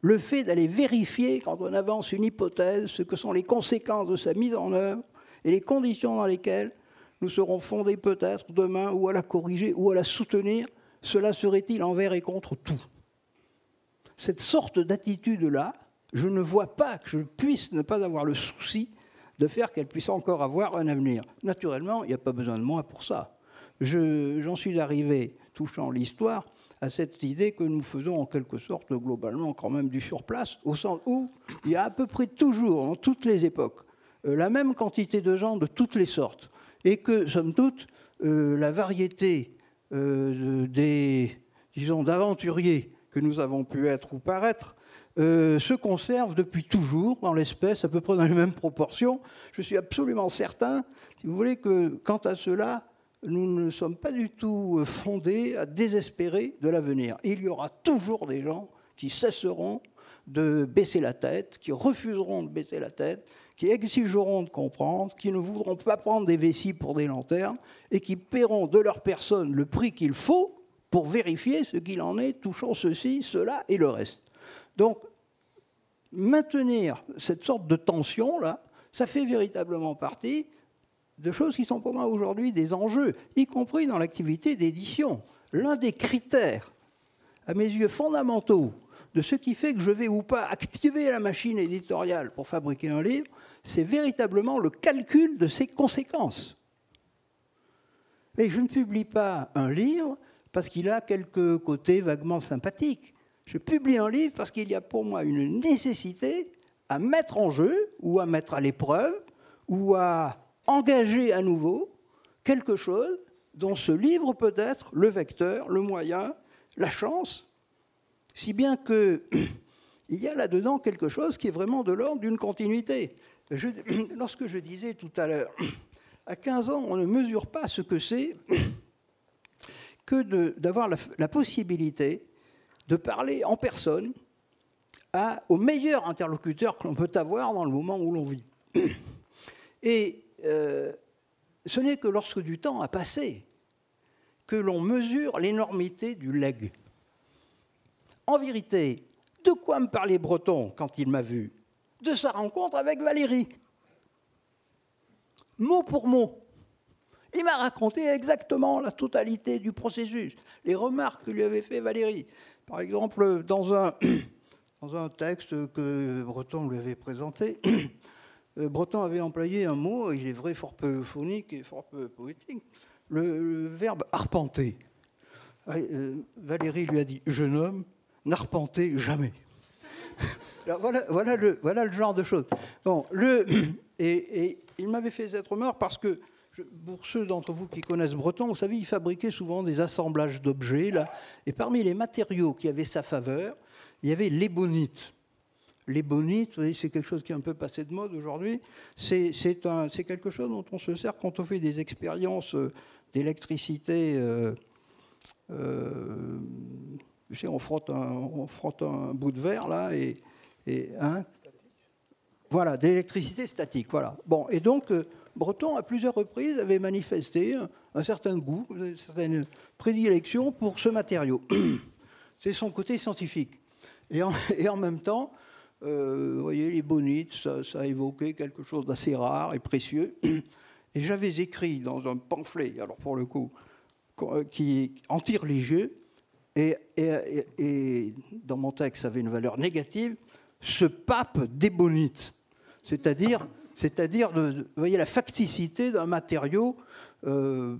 le fait d'aller vérifier quand on avance une hypothèse ce que sont les conséquences de sa mise en œuvre et les conditions dans lesquelles nous serons fondés peut-être demain ou à la corriger ou à la soutenir, cela serait-il envers et contre tout? Cette sorte d'attitude-là, je ne vois pas que je puisse ne pas avoir le souci de faire qu'elle puisse encore avoir un avenir. Naturellement, il n'y a pas besoin de moi pour ça. J'en suis arrivé touchant l'histoire, à cette idée que nous faisons en quelque sorte globalement quand même du surplace, au sens où il y a à peu près toujours, dans toutes les époques, euh, la même quantité de gens de toutes les sortes, et que, somme toute, euh, la variété euh, des, disons, d'aventuriers que nous avons pu être ou paraître se conserve depuis toujours dans l'espèce, à peu près dans les mêmes proportions. Je suis absolument certain, si vous voulez, que quant à cela, nous ne sommes pas du tout fondés à désespérer de l'avenir. Il y aura toujours des gens qui cesseront de baisser la tête, qui refuseront de baisser la tête, qui exigeront de comprendre, qui ne voudront pas prendre des vessies pour des lanternes et qui paieront de leur personne le prix qu'il faut pour vérifier ce qu'il en est touchant ceci, cela et le reste. Donc, maintenir cette sorte de tension-là, ça fait véritablement partie de choses qui sont pour moi aujourd'hui des enjeux, y compris dans l'activité d'édition. L'un des critères, à mes yeux fondamentaux, de ce qui fait que je vais ou pas activer la machine éditoriale pour fabriquer un livre, c'est véritablement le calcul de ses conséquences. Et je ne publie pas un livre parce qu'il a quelques côtés vaguement sympathiques. Je publie un livre parce qu'il y a pour moi une nécessité à mettre en jeu ou à mettre à l'épreuve ou à engager à nouveau quelque chose dont ce livre peut être le vecteur, le moyen, la chance, si bien qu'il <clears throat> y a là-dedans quelque chose qui est vraiment de l'ordre d'une continuité. <clears throat> lorsque je disais tout à l'heure, <clears throat> à 15 ans, on ne mesure pas ce que c'est que d'avoir la, possibilité de parler en personne au meilleur interlocuteur que l'on peut avoir dans le moment où l'on vit. Et euh, ce n'est que lorsque du temps a passé que l'on mesure l'énormité du leg. En vérité, de quoi me parlait Breton quand il m'a vu? De sa rencontre avec Valérie. Mot pour mot. Il m'a raconté exactement la totalité du processus, les remarques que lui avait fait Valérie. Par exemple, dans un, <clears throat> texte que Breton lui avait présenté, <clears throat> Breton avait employé un mot, il est vrai fort peu phonique et fort peu poétique, le, verbe arpenter. Ah, euh, Valérie lui a dit Jeune homme, n'arpentez jamais. <laughs> voilà, le, genre de choses. Bon, le, <clears throat> et, il m'avait fait cette remarque parce que, pour ceux d'entre vous qui connaissent Breton, vous savez, il fabriquait souvent des assemblages d'objets. Et parmi les matériaux qui avaient sa faveur, il y avait l'ébonite l'ébonite, c'est quelque chose qui est un peu passé de mode aujourd'hui. C'est quelque chose dont on se sert quand on fait des expériences euh, d'électricité. Euh, euh, on, frotte un, bout de verre là et, hein, voilà, d'électricité statique. Voilà. Bon, et donc Breton à plusieurs reprises avait manifesté un, certain goût, une certaine prédilection pour ce matériau. <coughs> C'est son côté scientifique. Et en, et en même temps, euh, voyez, les bonites, ça, évoqué quelque chose d'assez rare et précieux. <clears throat> Et j'avais écrit dans un pamphlet, alors pour le coup, euh, qui anti-religieux, et, dans mon texte, ça avait une valeur négative, ce pape débonite. C'est-à-dire, c'est-à-dire vous voyez, la facticité d'un matériau euh,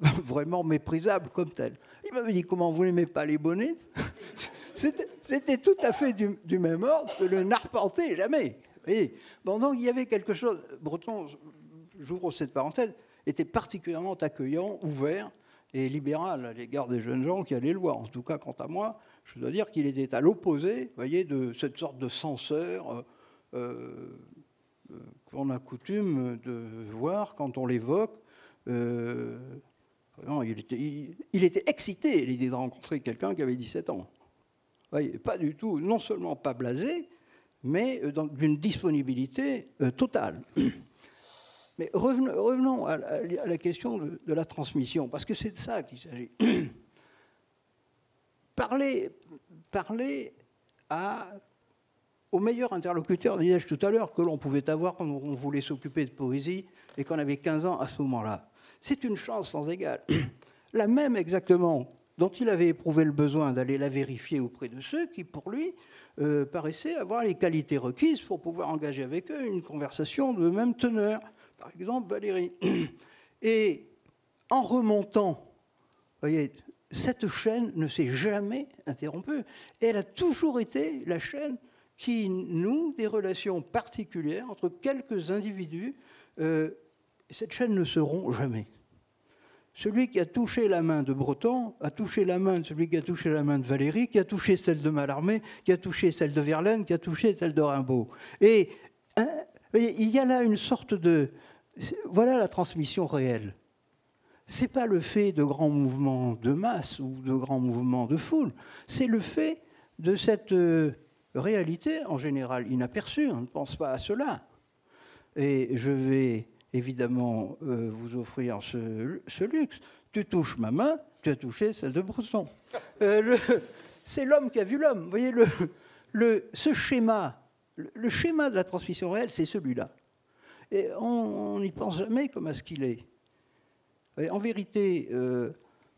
<laughs> vraiment méprisable comme tel. Il m'avait dit comment vous n'aimez pas les bonites? <laughs> c'était tout à fait du, même ordre que le n'arpentait jamais. Donc il y avait quelque chose. Breton, j'ouvre cette parenthèse, était particulièrement accueillant, ouvert et libéral à l'égard des jeunes gens qui allaient le voir. En tout cas, quant à moi, je dois dire qu'il était à l'opposé, voyez, de cette sorte de censeur euh, euh, qu'on a coutume de voir quand on l'évoque. Euh, il, il, était, excité l'idée de rencontrer quelqu'un qui avait 17 ans pas du tout, non seulement pas blasé, mais euh, d'une disponibilité euh, totale. <clears throat> Mais revenons, à, la question de, la transmission, parce que c'est de ça qu'il s'agit. <clears throat> parler, au meilleur interlocuteur, disais-je tout à l'heure, que l'on pouvait avoir quand on voulait s'occuper de poésie et qu'on avait 15 ans à ce moment-là. C'est une chance sans égale. <clears throat> La même exactement dont il avait éprouvé le besoin d'aller la vérifier auprès de ceux qui, pour lui, euh, paraissaient avoir les qualités requises pour pouvoir engager avec eux une conversation de même teneur. Par exemple, Valérie. <clears throat> Et en remontant, voyez, cette chaîne ne s'est jamais interrompue. Elle a toujours été la chaîne qui noue des relations particulières entre quelques individus. Euh, cette chaîne ne se rompt jamais. Celui qui a touché la main de Breton a touché la main de celui qui a touché la main de Valérie, qui a touché celle de Mallarmé, qui a touché celle de Verlaine, qui a touché celle de Rimbaud. Et hein, il y a là une sorte de... Voilà la transmission réelle. Ce n'est pas le fait de grands mouvements de masse ou de grands mouvements de foule, c'est le fait de cette euh, réalité en général inaperçue. On ne pense pas à cela. Et je vais évidemment euh, vous offrir ce, luxe. Tu touches ma main, tu as touché celle de Breton. Euh, c'est l'homme qui a vu l'homme. Vous voyez, ce schéma, le, schéma de la transmission réelle, c'est celui-là. Et on n'y pense jamais comme à ce qu'il est. en vérité, euh,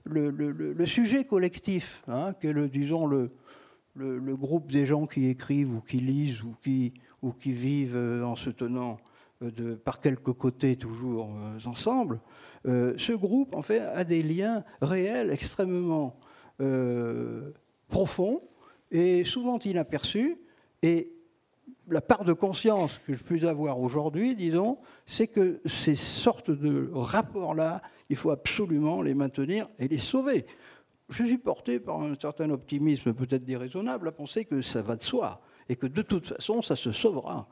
le, sujet collectif, hein, que le, disons le, groupe des gens qui écrivent ou qui lisent ou qui vivent en se tenant de, par quelques côtés toujours euh, ensemble, euh, ce groupe en fait a des liens réels extrêmement euh, profonds et souvent inaperçus. Et la part de conscience que je peux avoir aujourd'hui, disons, c'est que ces sortes de rapports-là, il faut absolument les maintenir et les sauver. Je suis porté par un certain optimisme peut-être déraisonnable à penser que ça va de soi et que de toute façon, ça se sauvera.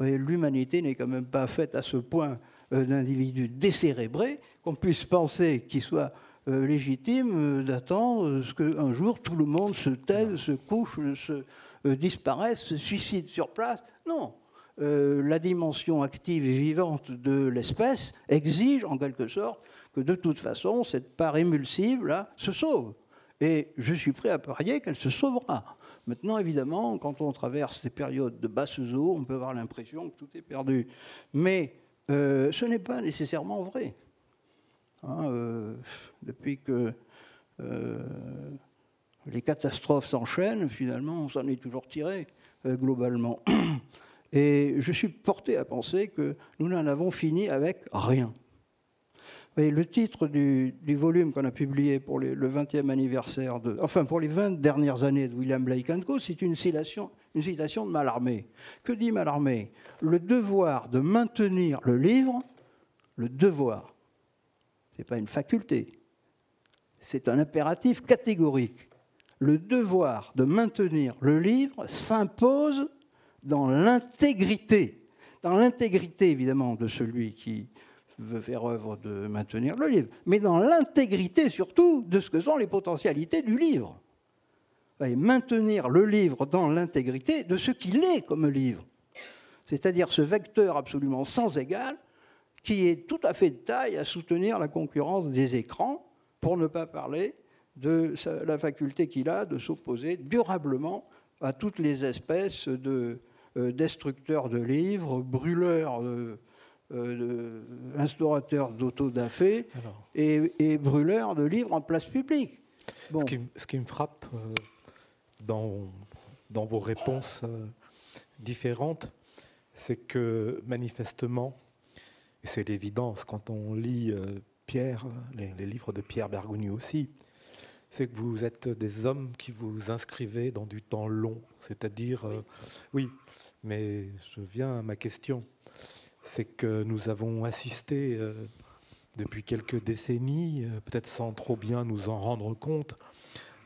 L'humanité n'est quand même pas faite à ce point euh, d'individus décérébrés qu'on puisse penser qu'il soit euh, légitime euh, d'attendre ce qu'un jour tout le monde se taise, se couche, se disparaisse, se suicide sur place. Non. la dimension active et vivante de l'espèce exige en quelque sorte que de toute façon cette part émulsive là se sauve. Et je suis prêt à parier qu'elle se sauvera. Maintenant, évidemment, quand on traverse ces périodes de basses eaux, on peut avoir l'impression que tout est perdu. Mais euh, ce n'est pas nécessairement vrai. Hein, euh, depuis que euh, les catastrophes s'enchaînent, finalement, on s'en est toujours tiré globalement. <clears throat> Et je suis porté à penser que nous n'en avons fini avec rien le titre du, volume qu'on a publié pour le 20e anniversaire, enfin pour les 20 dernières années de William Blake Co., c'est une citation, une citation de Mallarmé. Que dit Mallarmé? Le devoir de maintenir le livre, le devoir, ce n'est pas une faculté, c'est un impératif catégorique. Le devoir de maintenir le livre s'impose dans l'intégrité, dans l'intégrité évidemment de celui qui veut faire œuvre de maintenir le livre, mais dans l'intégrité surtout de ce que sont les potentialités du livre. Maintenir le livre dans l'intégrité de ce qu'il est comme livre. C'est-à-dire ce vecteur absolument sans égal qui est tout à fait de taille à soutenir la concurrence des écrans, pour ne pas parler de la faculté qu'il a de s'opposer durablement à toutes les espèces de euh, destructeurs de livres, brûleurs de euh, instaurateur d'autodafé et, et brûleur de livres en place publique. Ce, qui, me frappe euh, dans, dans vos réponses euh, différentes, c'est que manifestement, et c'est l'évidence quand on lit Pierre, les, livres de Pierre Bergogny aussi, c'est que vous êtes des hommes qui vous inscrivez dans du temps long. C'est-à-dire, oui, mais je viens à ma question c'est que nous avons assisté euh, depuis quelques décennies, euh, peut-être sans trop bien nous en rendre compte,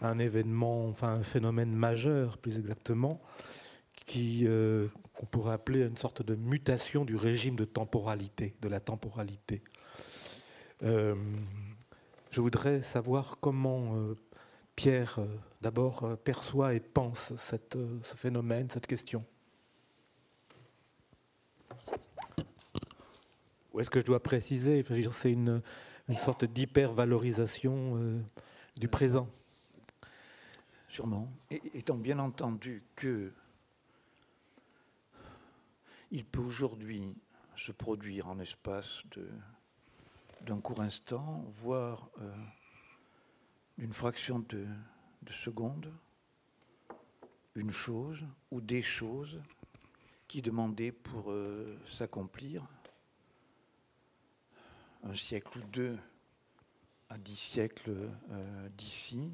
à un événement, enfin un phénomène majeur plus exactement, qui euh, qu'on pourrait appeler une sorte de mutation du régime de temporalité, de la temporalité. je voudrais savoir comment Pierre d'abord perçoit et pense ce phénomène, cette question. Est-ce que je dois préciser C'est une, sorte d'hyper-valorisation euh, du présent? Sûrement. Et, étant bien entendu que il peut aujourd'hui se produire en espace d'un court instant, voire euh, d'une fraction de, seconde, une chose ou des choses qui demandaient pour euh, s'accomplir un siècle ou deux à dix siècles euh, d'ici,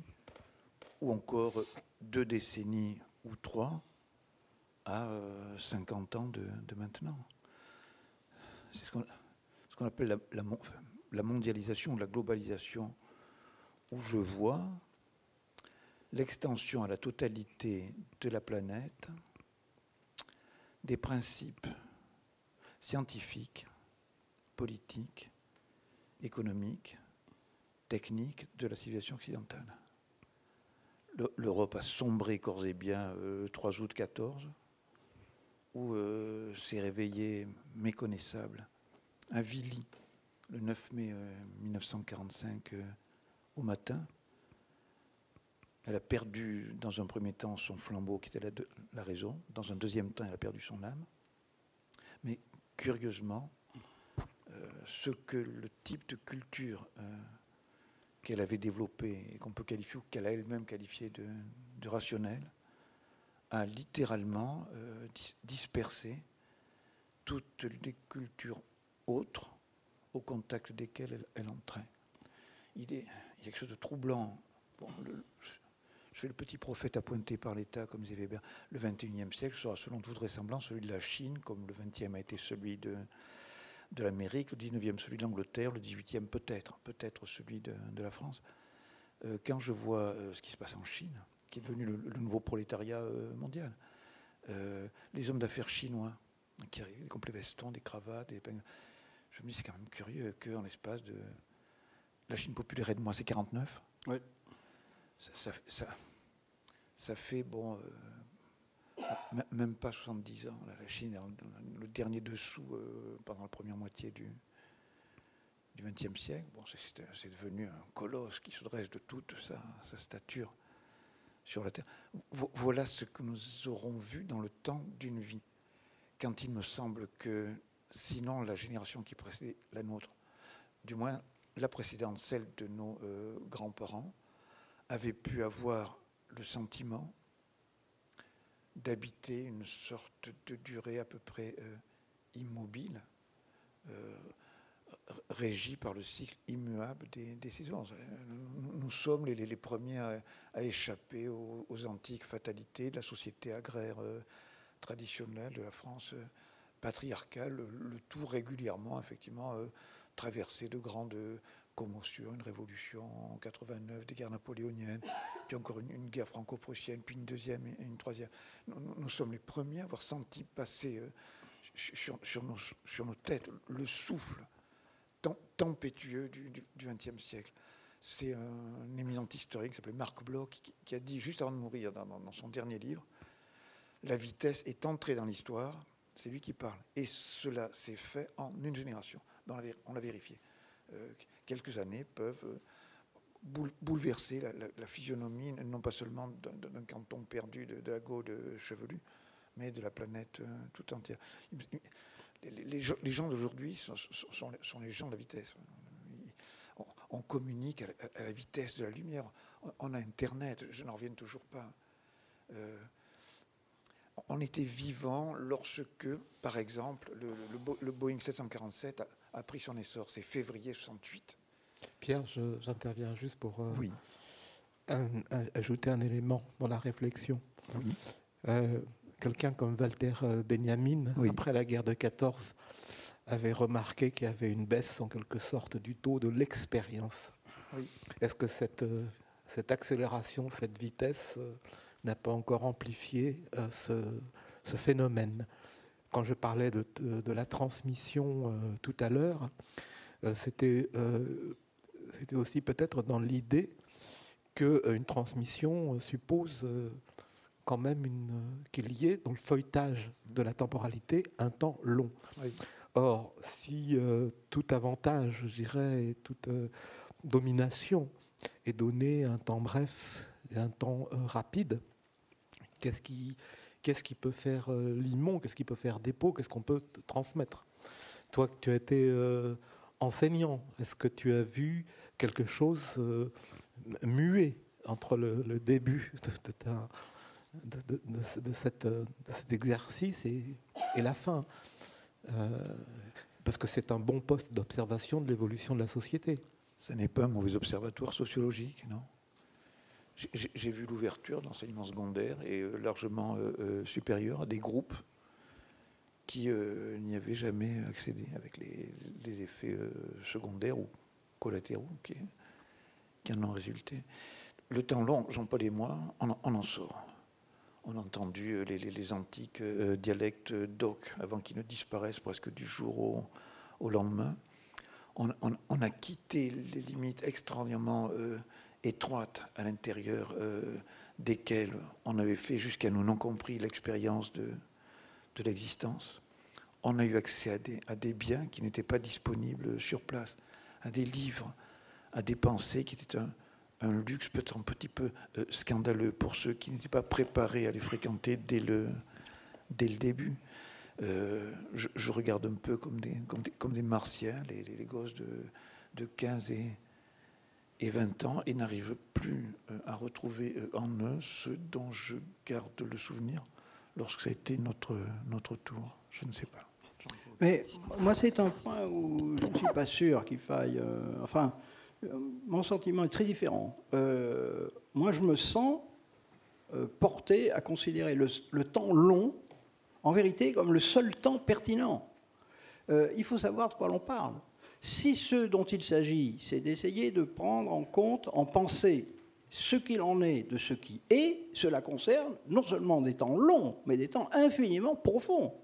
ou encore deux décennies ou trois à 50 ans de, maintenant. C'est ce qu'on appelle la, la, mondialisation, la globalisation, où je vois l'extension à la totalité de la planète des principes scientifiques, politiques, économiques, techniques de la civilisation occidentale. L'Europe a sombré corps et bien le 3 août 14, où euh, s'est réveillé méconnaissable, avili, le 9 mai 1945 euh, euh, au matin. Elle a perdu dans un premier temps son flambeau qui était la, raison, dans un deuxième temps elle a perdu son âme. Mais curieusement, ce que le type de culture qu'elle avait développé et qu'on peut qualifier ou qu'elle a elle-même qualifié de, de rationnel, a littéralement euh, dispersé toutes les cultures autres au contact desquelles elle, entrait. Il, y a quelque chose de troublant. je fais le petit prophète appointé par l'État, comme disait Weber. Le XXIe siècle sera, selon toute vraisemblance, celui de la Chine, comme le XXe a été celui de, de l'Amérique, le XIXe celui de l'Angleterre, le XVIIIe peut-être, peut-être celui de, la France. Euh, quand je vois euh, ce qui se passe en Chine, qui est devenu le, nouveau prolétariat euh, mondial. Les hommes d'affaires chinois qui arrivent, des complets vestons, des cravates, des Je me dis, c'est quand même curieux qu'en l'espace de. La Chine populaire est de moins, c'est 49. Oui. Ça, ça, fait, bon, même pas 70 ans. La Chine est le dernier dessous pendant la première moitié du, XXe siècle. Bon, c'est devenu un colosse qui se dresse de toute sa stature sur la terre. Voilà ce que nous aurons vu dans le temps d'une vie. Quand il me semble que, sinon la génération qui précédait la nôtre, du moins la précédente, celle de nos euh, grands-parents, avait pu avoir le sentiment d'habiter une sorte de durée à peu près euh, immobile, euh, régi par le cycle immuable des, saisons. Nous, sommes les, premiers à, échapper aux, antiques fatalités de la société agraire euh, traditionnelle de la France patriarcale, le, tout régulièrement, effectivement, traversé de grandes commotions, une révolution en 89, des guerres napoléoniennes, puis encore une, guerre franco-prussienne, puis une deuxième et une troisième. Nous, sommes les premiers à avoir senti passer nos, sur nos têtes le souffle tempétueux du XXe siècle. C'est un éminent historique qui s'appelait Marc Bloch qui, a dit juste avant de mourir dans, son dernier livre, la vitesse est entrée dans l'histoire, c'est lui qui parle. Et cela s'est fait en une génération. on l'a vérifié. Euh, quelques années peuvent bouleverser la, physionomie, non pas seulement d'un canton perdu de, de de chevelu, mais de la planète euh, tout entière les, gens d'aujourd'hui sont, les gens de la vitesse. On, communique à la, vitesse de la lumière. On, a Internet, je n'en reviens toujours pas. Euh, on était vivant lorsque, par exemple, le, Boeing 747 a, pris son essor. C'est février 68. Pierre, j'interviens juste pour euh, ajouter un élément dans la réflexion. Oui. Euh, quelqu'un comme Walter euh, Benjamin, après la guerre de 14, avait remarqué qu'il y avait une baisse en quelque sorte du taux de l'expérience. Est-ce que cette, cette accélération, cette vitesse euh, n'a pas encore amplifié ce, ce, phénomène? Quand je parlais de, de, la transmission tout à l'heure, c'était c'était aussi peut-être dans l'idée qu'une transmission suppose quand même qu'il y ait dans le feuilletage de la temporalité un temps long. Or, si euh, tout avantage, je dirais, toute euh, domination est donné un temps bref et un temps euh, rapide, qu'est-ce qui, qu'est-ce qui peut faire limon, qu'est-ce qui peut faire dépôt, qu'est-ce qu'on peut transmettre? Toi, tu as été enseignant, est-ce que tu as vu quelque chose muet entre le, début de ta de, cet exercice et, la fin? Euh, parce que c'est un bon poste d'observation de l'évolution de la société. Ce n'est pas un mauvais observatoire sociologique, non? J'ai vu l'ouverture d'enseignement secondaire et euh, largement euh, euh, supérieure à des groupes qui n'y avaient jamais accédé avec les, effets secondaires ou collatéraux qui, en ont résulté. Le temps long, Jean-Paul et moi, on, en sort. On a entendu les, antiques dialectes d'Oc avant qu'ils ne disparaissent presque du jour au lendemain on, a quitté les limites extraordinairement étroites à l'intérieur euh, desquelles on avait fait jusqu'à nous non compris l'expérience de, l'existence. On a eu accès à des, biens qui n'étaient pas disponibles sur place, à des livres, à des pensées qui étaient un, luxe peut-être un petit peu euh, scandaleux pour ceux qui n'étaient pas préparés à les fréquenter dès le début. Euh, je, regarde un peu comme des, comme des, martiens, les, les, gosses de, de 15 et, et 20 ans, et n'arrive plus euh, à retrouver euh, en eux ce dont je garde le souvenir lorsque ça a été notre, notre tour. Je ne sais pas. Mais moi, c'est un point où je ne suis pas sûr qu'il faille. enfin, mon sentiment est très différent. moi, je me sens porté à considérer le, temps long en vérité comme le seul temps pertinent. Euh, il faut savoir de quoi l'on parle. Si ce dont il s'agit, c'est d'essayer de prendre en compte, en pensée, ce qu'il en est de ce qui est, cela concerne non seulement des temps longs, mais des temps infiniment profonds.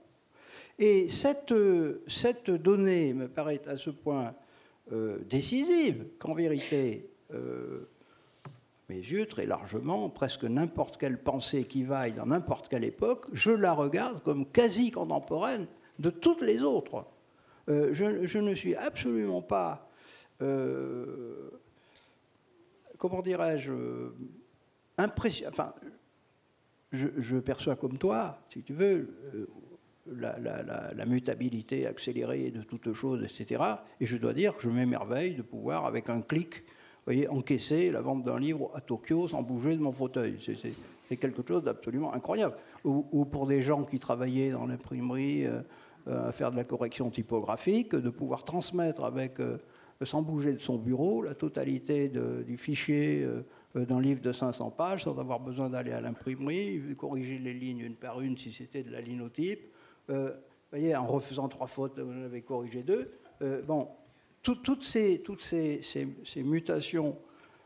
Et cette, cette donnée me paraît à ce point euh, décisive qu'en vérité, euh, mes yeux, très largement, presque n'importe quelle pensée qui vaille dans n'importe quelle époque, je la regarde comme quasi contemporaine de toutes les autres. Euh, je, ne suis absolument pas, euh, comment dirais-je, impressionné. Enfin, je, perçois comme toi, si tu veux, euh, la, mutabilité accélérée de toutes choses, etc. Et je dois dire que je m'émerveille de pouvoir, avec un clic, voyez, encaisser la vente d'un livre à Tokyo sans bouger de mon fauteuil. C'est quelque chose d'absolument incroyable. Ou, pour des gens qui travaillaient dans l'imprimerie euh, à faire de la correction typographique, de pouvoir transmettre euh, sans bouger de son bureau la totalité du fichier d'un livre de 500 pages sans avoir besoin d'aller à l'imprimerie, corriger les lignes une par une si c'était de la linotype. vous voyez, en refaisant trois fautes, en avez corrigé deux. bon, toutes, ces, ces, mutations,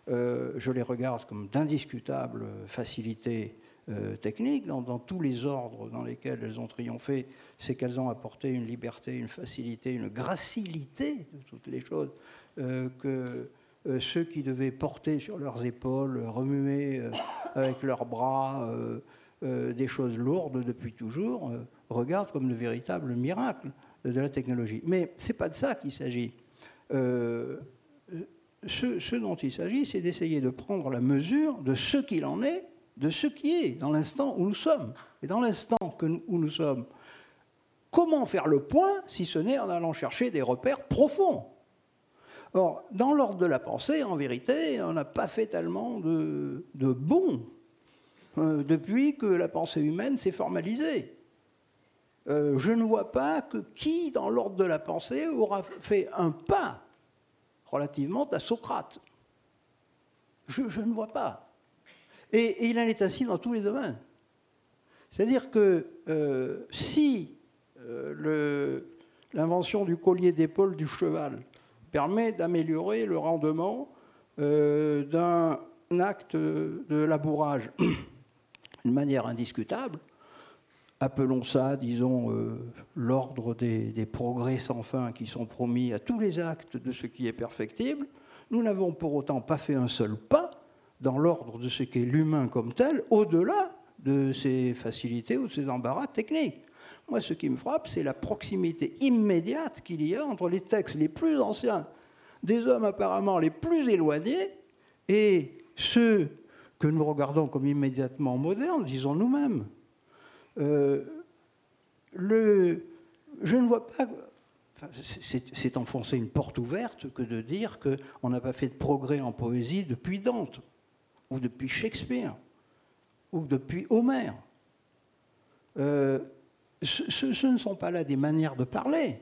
euh, je les regarde comme d'indiscutables facilités euh, techniques dans, tous les ordres dans lesquels elles ont triomphé, c'est qu'elles ont apporté une liberté, une facilité, une gracilité de toutes les choses euh, que ceux qui devaient porter sur leurs épaules, remuer avec leurs bras des choses lourdes depuis toujours, regardent comme de véritables miracles de la technologie. Mais ce n'est pas de ça qu'il s'agit. Euh, ce, dont il s'agit, c'est d'essayer de prendre la mesure de ce qu'il en est, de ce qui est dans l'instant où nous sommes. Et dans l'instant où nous sommes, comment faire le point si ce n'est en allant chercher des repères profonds? Or, dans l'ordre de la pensée, en vérité, on n'a pas fait tellement de, de bon euh, depuis que la pensée humaine s'est formalisée. Euh, je ne vois pas que qui, dans l'ordre de la pensée, aura fait un pas relativement à Socrate. Je, ne vois pas. Et, il en est ainsi dans tous les domaines. C'est-à-dire que euh, si euh, l'invention du collier d'épaule du cheval permet d'améliorer le rendement d'un acte de labourage <clears throat> d'une manière indiscutable, appelons ça, disons, euh, l'ordre des, progrès sans fin qui sont promis à tous les actes de ce qui est perfectible, nous n'avons pour autant pas fait un seul pas dans l'ordre de ce qu'est l'humain comme tel, au-delà de ses facilités ou de ses embarras techniques. Moi, ce qui me frappe, c'est la proximité immédiate qu'il y a entre les textes les plus anciens des hommes apparemment les plus éloignés et ceux que nous regardons comme immédiatement modernes, disons nous-mêmes. Euh, le, je ne vois pas. c'est enfoncer une porte ouverte que de dire qu'on n'a pas fait de progrès en poésie depuis Dante, ou depuis Shakespeare, ou depuis Homère. Euh, ce, ne sont pas là des manières de parler.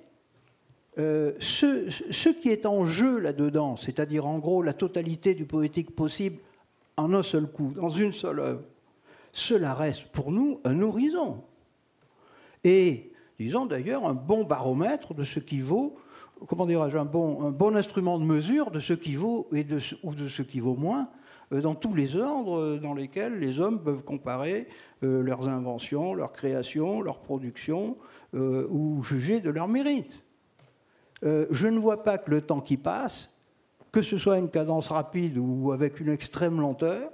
euh, ce, qui est en jeu là-dedans, c'est-à-dire en gros la totalité du poétique possible en un seul coup, dans une seule œuvre, cela reste pour nous un horizon. Et, disons d'ailleurs, un bon baromètre de ce qui vaut, comment dirais-je, un bon, un bon instrument de mesure de ce qui vaut et ou de ce qui vaut moins dans tous les ordres dans lesquels les hommes peuvent comparer euh, leurs inventions, leurs créations, leurs productions, ou juger de leur mérite. Euh, je ne vois pas que le temps qui passe, que ce soit une cadence rapide ou avec une extrême lenteur,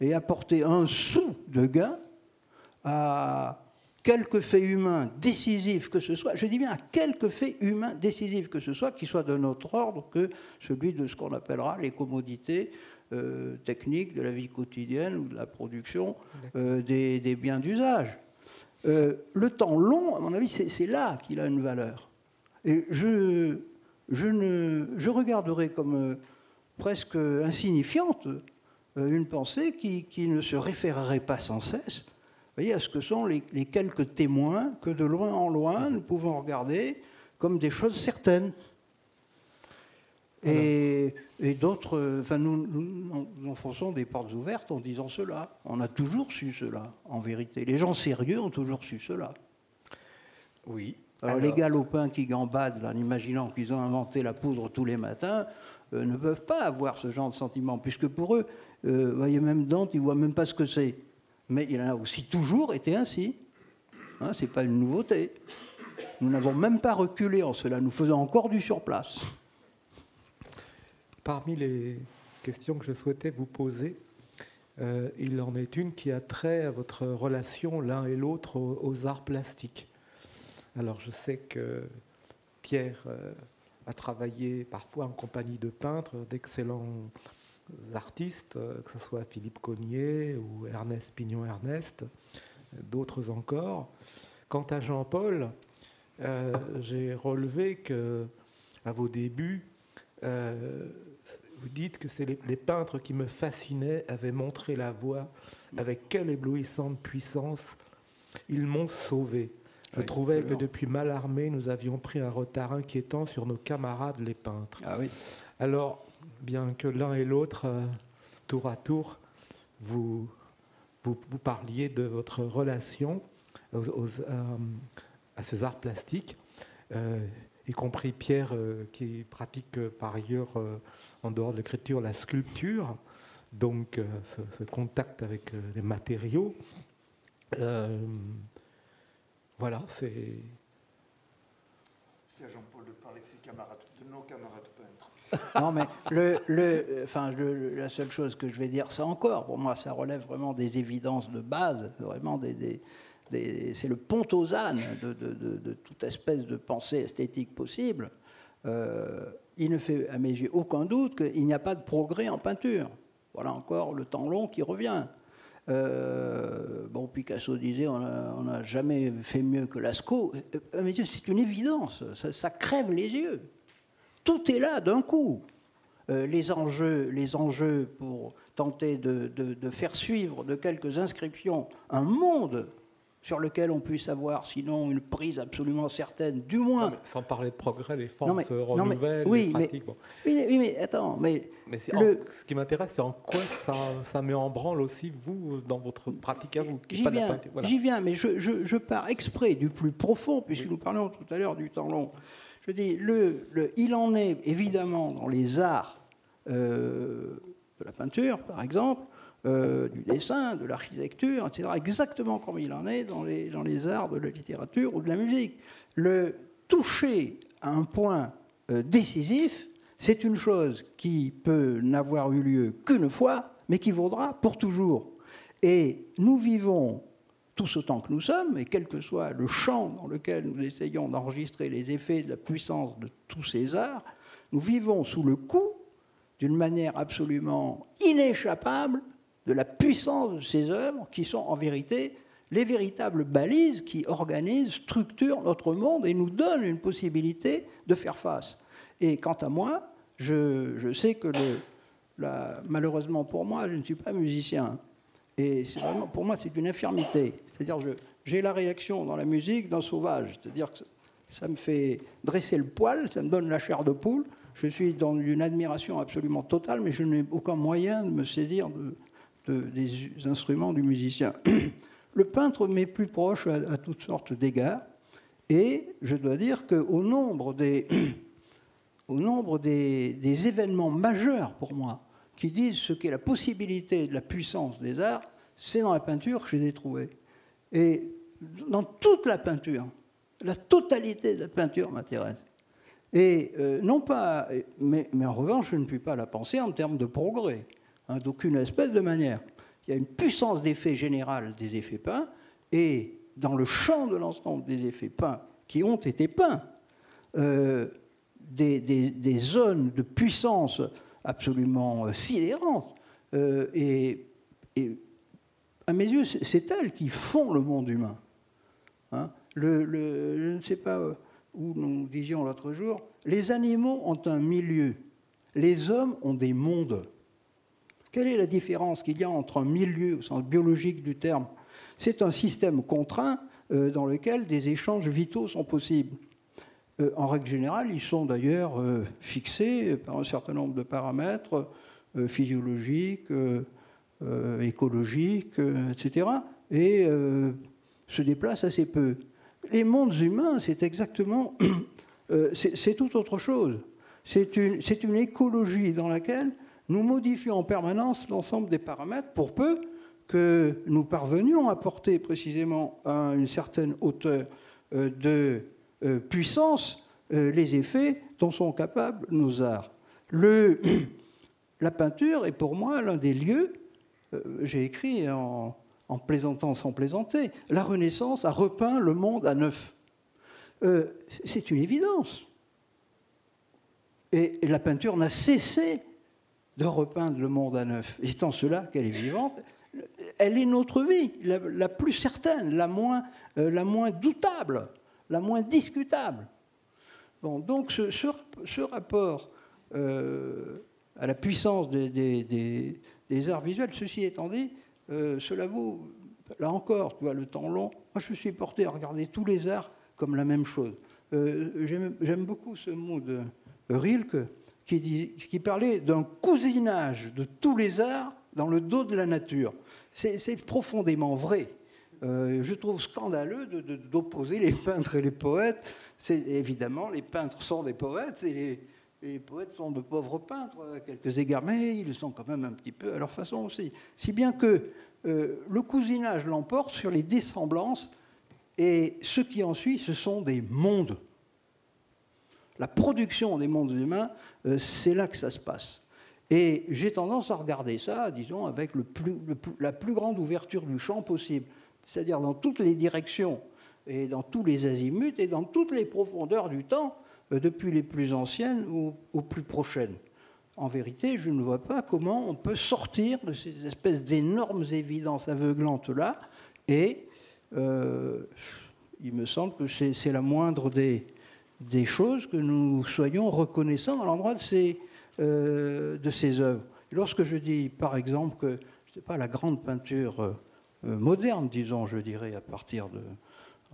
ait apporté un sou de gain à quelque fait humain décisif que ce soit, je dis bien à quelque fait humain décisif que ce soit, qui soit de notre ordre que celui de ce qu'on appellera les commodités euh, techniques de la vie quotidienne ou de la production euh, des, biens d'usage. le temps long, à mon avis, c'est là qu'il a une valeur. Et je, je, ne, je regarderai comme euh, presque insignifiante euh, une pensée qui, qui, ne se référerait pas sans cesse voyez, à ce que sont les, quelques témoins que de loin en loin nous pouvons regarder comme des choses certaines. Et, et d'autres, enfin, nous, enfonçons des portes ouvertes en disant cela. On a toujours su cela, en vérité. Les gens sérieux ont toujours su cela. Oui, alors, les galopins qui gambadent en imaginant qu'ils ont inventé la poudre tous les matins euh, ne peuvent pas avoir ce genre de sentiment, puisque pour eux, euh, voyez même Dante, ils ne voient même pas ce que c'est. Mais il en a aussi toujours été ainsi. Hein, ce n'est pas une nouveauté. Nous n'avons même pas reculé en cela, nous faisons encore du surplace. Parmi les questions que je souhaitais vous poser, euh, il en est une qui a trait à votre relation l'un et l'autre aux arts plastiques. Alors je sais que Pierre euh, a travaillé parfois en compagnie de peintres, d'excellents artistes, euh, que ce soit Philippe Cognier ou Ernest Pignon-Ernest, d'autres encore. Quant à Jean-Paul, j'ai relevé que à vos débuts, vous dites que c'est les, peintres qui me fascinaient avaient montré la voie avec quelle éblouissante puissance ils m'ont sauvé. Je trouvais que depuis Malarmé, nous avions pris un retard inquiétant sur nos camarades les peintres. Ah oui. Alors, bien que l'un et l'autre, euh, tour à tour, vous, vous, parliez de votre relation euh, à ces arts plastiques, euh, y compris Pierre qui pratique par ailleurs, en dehors de l'écriture, la sculpture, donc ce, contact avec les matériaux. Voilà, c'est. C'est à Jean-Paul de parler de, ses camarades, de nos camarades peintres. <laughs> Non, mais le, le, enfin, la seule chose que je vais dire, c'est encore, pour moi, ça relève vraiment des évidences de base, vraiment des, c'est le pont aux ânes de, toute espèce de pensée esthétique possible. Euh, il ne fait à mes yeux aucun doute qu'il n'y a pas de progrès en peinture. Voilà encore le temps long qui revient. Euh, bon, Picasso disait on n'a jamais fait mieux que Lascaux. Euh, mais c'est une évidence, ça, crève les yeux. Tout est là d'un coup. Euh, les, enjeux, les enjeux pour tenter de, faire suivre de quelques inscriptions un monde sur lequel on puisse avoir sinon une prise absolument certaine, du moins. sans parler de progrès, les forces se renouvellent, oui, les pratiques. Mais, oui, mais attends, mais. ce qui m'intéresse, c'est en quoi ça, ça, met en branle aussi, vous, dans votre pratique à vous. J'y viens, viens, mais je, je, pars exprès du plus profond, puisque nous parlions tout à l'heure du temps long. Je dis, le, le, il en est évidemment dans les arts euh, de la peinture, par exemple, euh, du dessin, de l'architecture, etc., exactement comme il en est dans les, arts de la littérature ou de la musique. Le toucher à un point euh, décisif, c'est une chose qui peut n'avoir eu lieu qu'une fois, mais qui vaudra pour toujours. Et nous vivons tous autant que nous sommes, et quel que soit le champ dans lequel nous essayons d'enregistrer les effets de la puissance de tous ces arts, nous vivons sous le coup, d'une manière absolument inéchappable, de la puissance de ces œuvres qui sont en vérité les véritables balises qui organisent, structurent notre monde et nous donnent une possibilité de faire face. Et quant à moi, je, sais que le, malheureusement pour moi, je ne suis pas musicien. Et vraiment, pour moi, c'est une infirmité. C'est-à-dire, j'ai la réaction dans la musique d'un sauvage. C'est-à-dire que ça me fait dresser le poil, ça me donne la chair de poule. Je suis dans une admiration absolument totale, mais je n'ai aucun moyen de me saisir des instruments du musicien. <clears throat> Le peintre m'est plus proche à, toutes sortes d'égards, et je dois dire qu'au nombre des, <clears throat> au nombre des, événements majeurs pour moi qui disent ce qu'est la possibilité de la puissance des arts, c'est dans la peinture que je les ai trouvés. Et dans toute la peinture, la totalité de la peinture m'intéresse. Et euh, non pas, mais, en revanche, je ne puis pas la penser en termes de progrès, hein, d'aucune espèce de manière. Il y a une puissance d'effet général des effets peints, et dans le champ de l'ensemble des effets peints qui ont été peints, euh, des, zones de puissance absolument euh, sidérantes. et, à mes yeux, c'est elles qui font le monde humain. Hein. je ne sais pas où nous disions l'autre jour, les animaux ont un milieu, les hommes ont des mondes. Quelle est la différence qu'il y a entre un milieu au sens biologique du terme C'est un système contraint euh, dans lequel des échanges vitaux sont possibles. Euh, en règle générale, ils sont d'ailleurs euh, fixés par un certain nombre de paramètres physiologiques, écologiques, etc. et se déplacent assez peu. Les mondes humains, c'est exactement, <coughs> c'est tout autre chose. C'est une, une, écologie dans laquelle nous modifions en permanence l'ensemble des paramètres pour peu que nous parvenions à porter précisément à une certaine hauteur euh, de euh, puissance les effets dont sont capables nos arts. <clears throat> La peinture est pour moi l'un des lieux, j'ai écrit en, en plaisantant sans plaisanter, la Renaissance a repeint le monde à neuf. Euh, c'est une évidence. Et, la peinture n'a cessé de repeindre le monde à neuf. Étant cela qu'elle est vivante, elle est notre vie, la, plus certaine, la moins, euh, la moins doutable, la moins discutable. Bon, donc ce, rapport euh, à la puissance des, des, arts visuels, ceci étant dit, euh, cela vaut, là encore, tu vois, le temps long. Moi, je suis porté à regarder tous les arts comme la même chose. J'aime beaucoup ce mot de Rilke qui, parlait d'un cousinage de tous les arts dans le dos de la nature. C'est profondément vrai. Euh, je trouve scandaleux d'opposer les peintres et les poètes. Évidemment les peintres sont des poètes et les, poètes sont de pauvres peintres quelques égards, mais ils sont quand même un petit peu à leur façon aussi. Si bien que euh, le cousinage l'emporte sur les dissemblances, et ce qui en suit, ce sont des mondes. La production des mondes humains, euh, c'est là que ça se passe. Et j'ai tendance à regarder ça, disons, avec la plus grande ouverture du champ possible, c'est-à-dire dans toutes les directions et dans tous les azimuts et dans toutes les profondeurs du temps, euh, depuis les plus anciennes aux, plus prochaines. En vérité, je ne vois pas comment on peut sortir de ces espèces d'énormes évidences aveuglantes-là, et euh, il me semble que c'est la moindre des, des, choses que nous soyons reconnaissants à l'endroit de ces, euh, de ces œuvres. lorsque je dis, par exemple, que je sais pas, la grande peinture moderne, disons, je dirais, à partir de,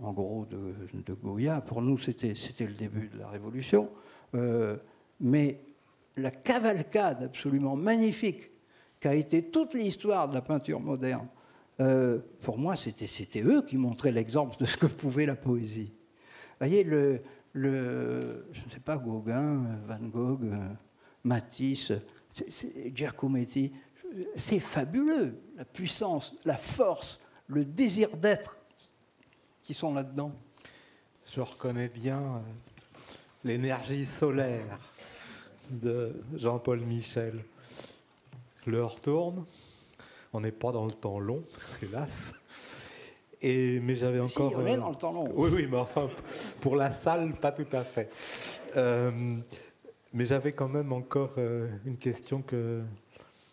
en gros, de, Goya. Pour nous, c'était le début de la Révolution. Euh, mais la cavalcade absolument magnifique qu'a été toute l'histoire de la peinture moderne, euh, pour moi, c'était eux qui montraient l'exemple de ce que pouvait la poésie. Vous voyez, le, le, je ne sais pas, Gauguin, Van Gogh, Matisse, Giacometti, c'est fabuleux, la puissance, la force, le désir d'être qui sont là-dedans Je reconnais bien euh, l'énergie solaire de Jean-Paul Michel. L'heure tourne, on n'est pas dans le temps long, <laughs> hélas. Et, mais j'avais encore. Si, on est euh, dans le temps long. Oui, oui, mais enfin, pour la salle, pas tout à fait. Euh, mais j'avais quand même encore une question que,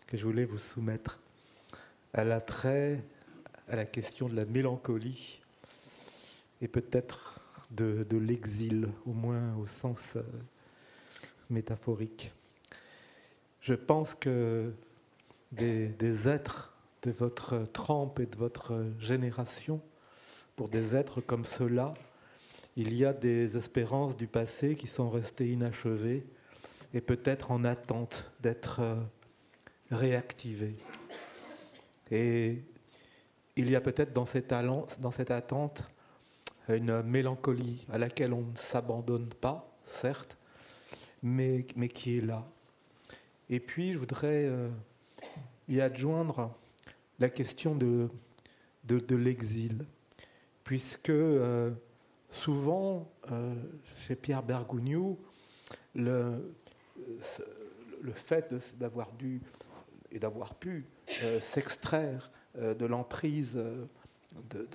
que je voulais vous soumettre. Elle a trait à la question de la mélancolie et peut-être de, l'exil, au moins au sens euh, métaphorique. Je pense que des, êtres de votre trempe et de votre génération, pour des êtres comme ceux-là, il y a des espérances du passé qui sont restées inachevées et peut-être en attente d'être euh, réactivées. Et il y a peut-être dans, cette attente une mélancolie à laquelle on ne s'abandonne pas, certes, mais, mais, qui est là. Et puis, je voudrais euh, y adjoindre la question de, de, l'exil, puisque euh, souvent, euh, chez Pierre Bergogneau, le, le fait d'avoir dû et d'avoir pu s'extraire de l'emprise de,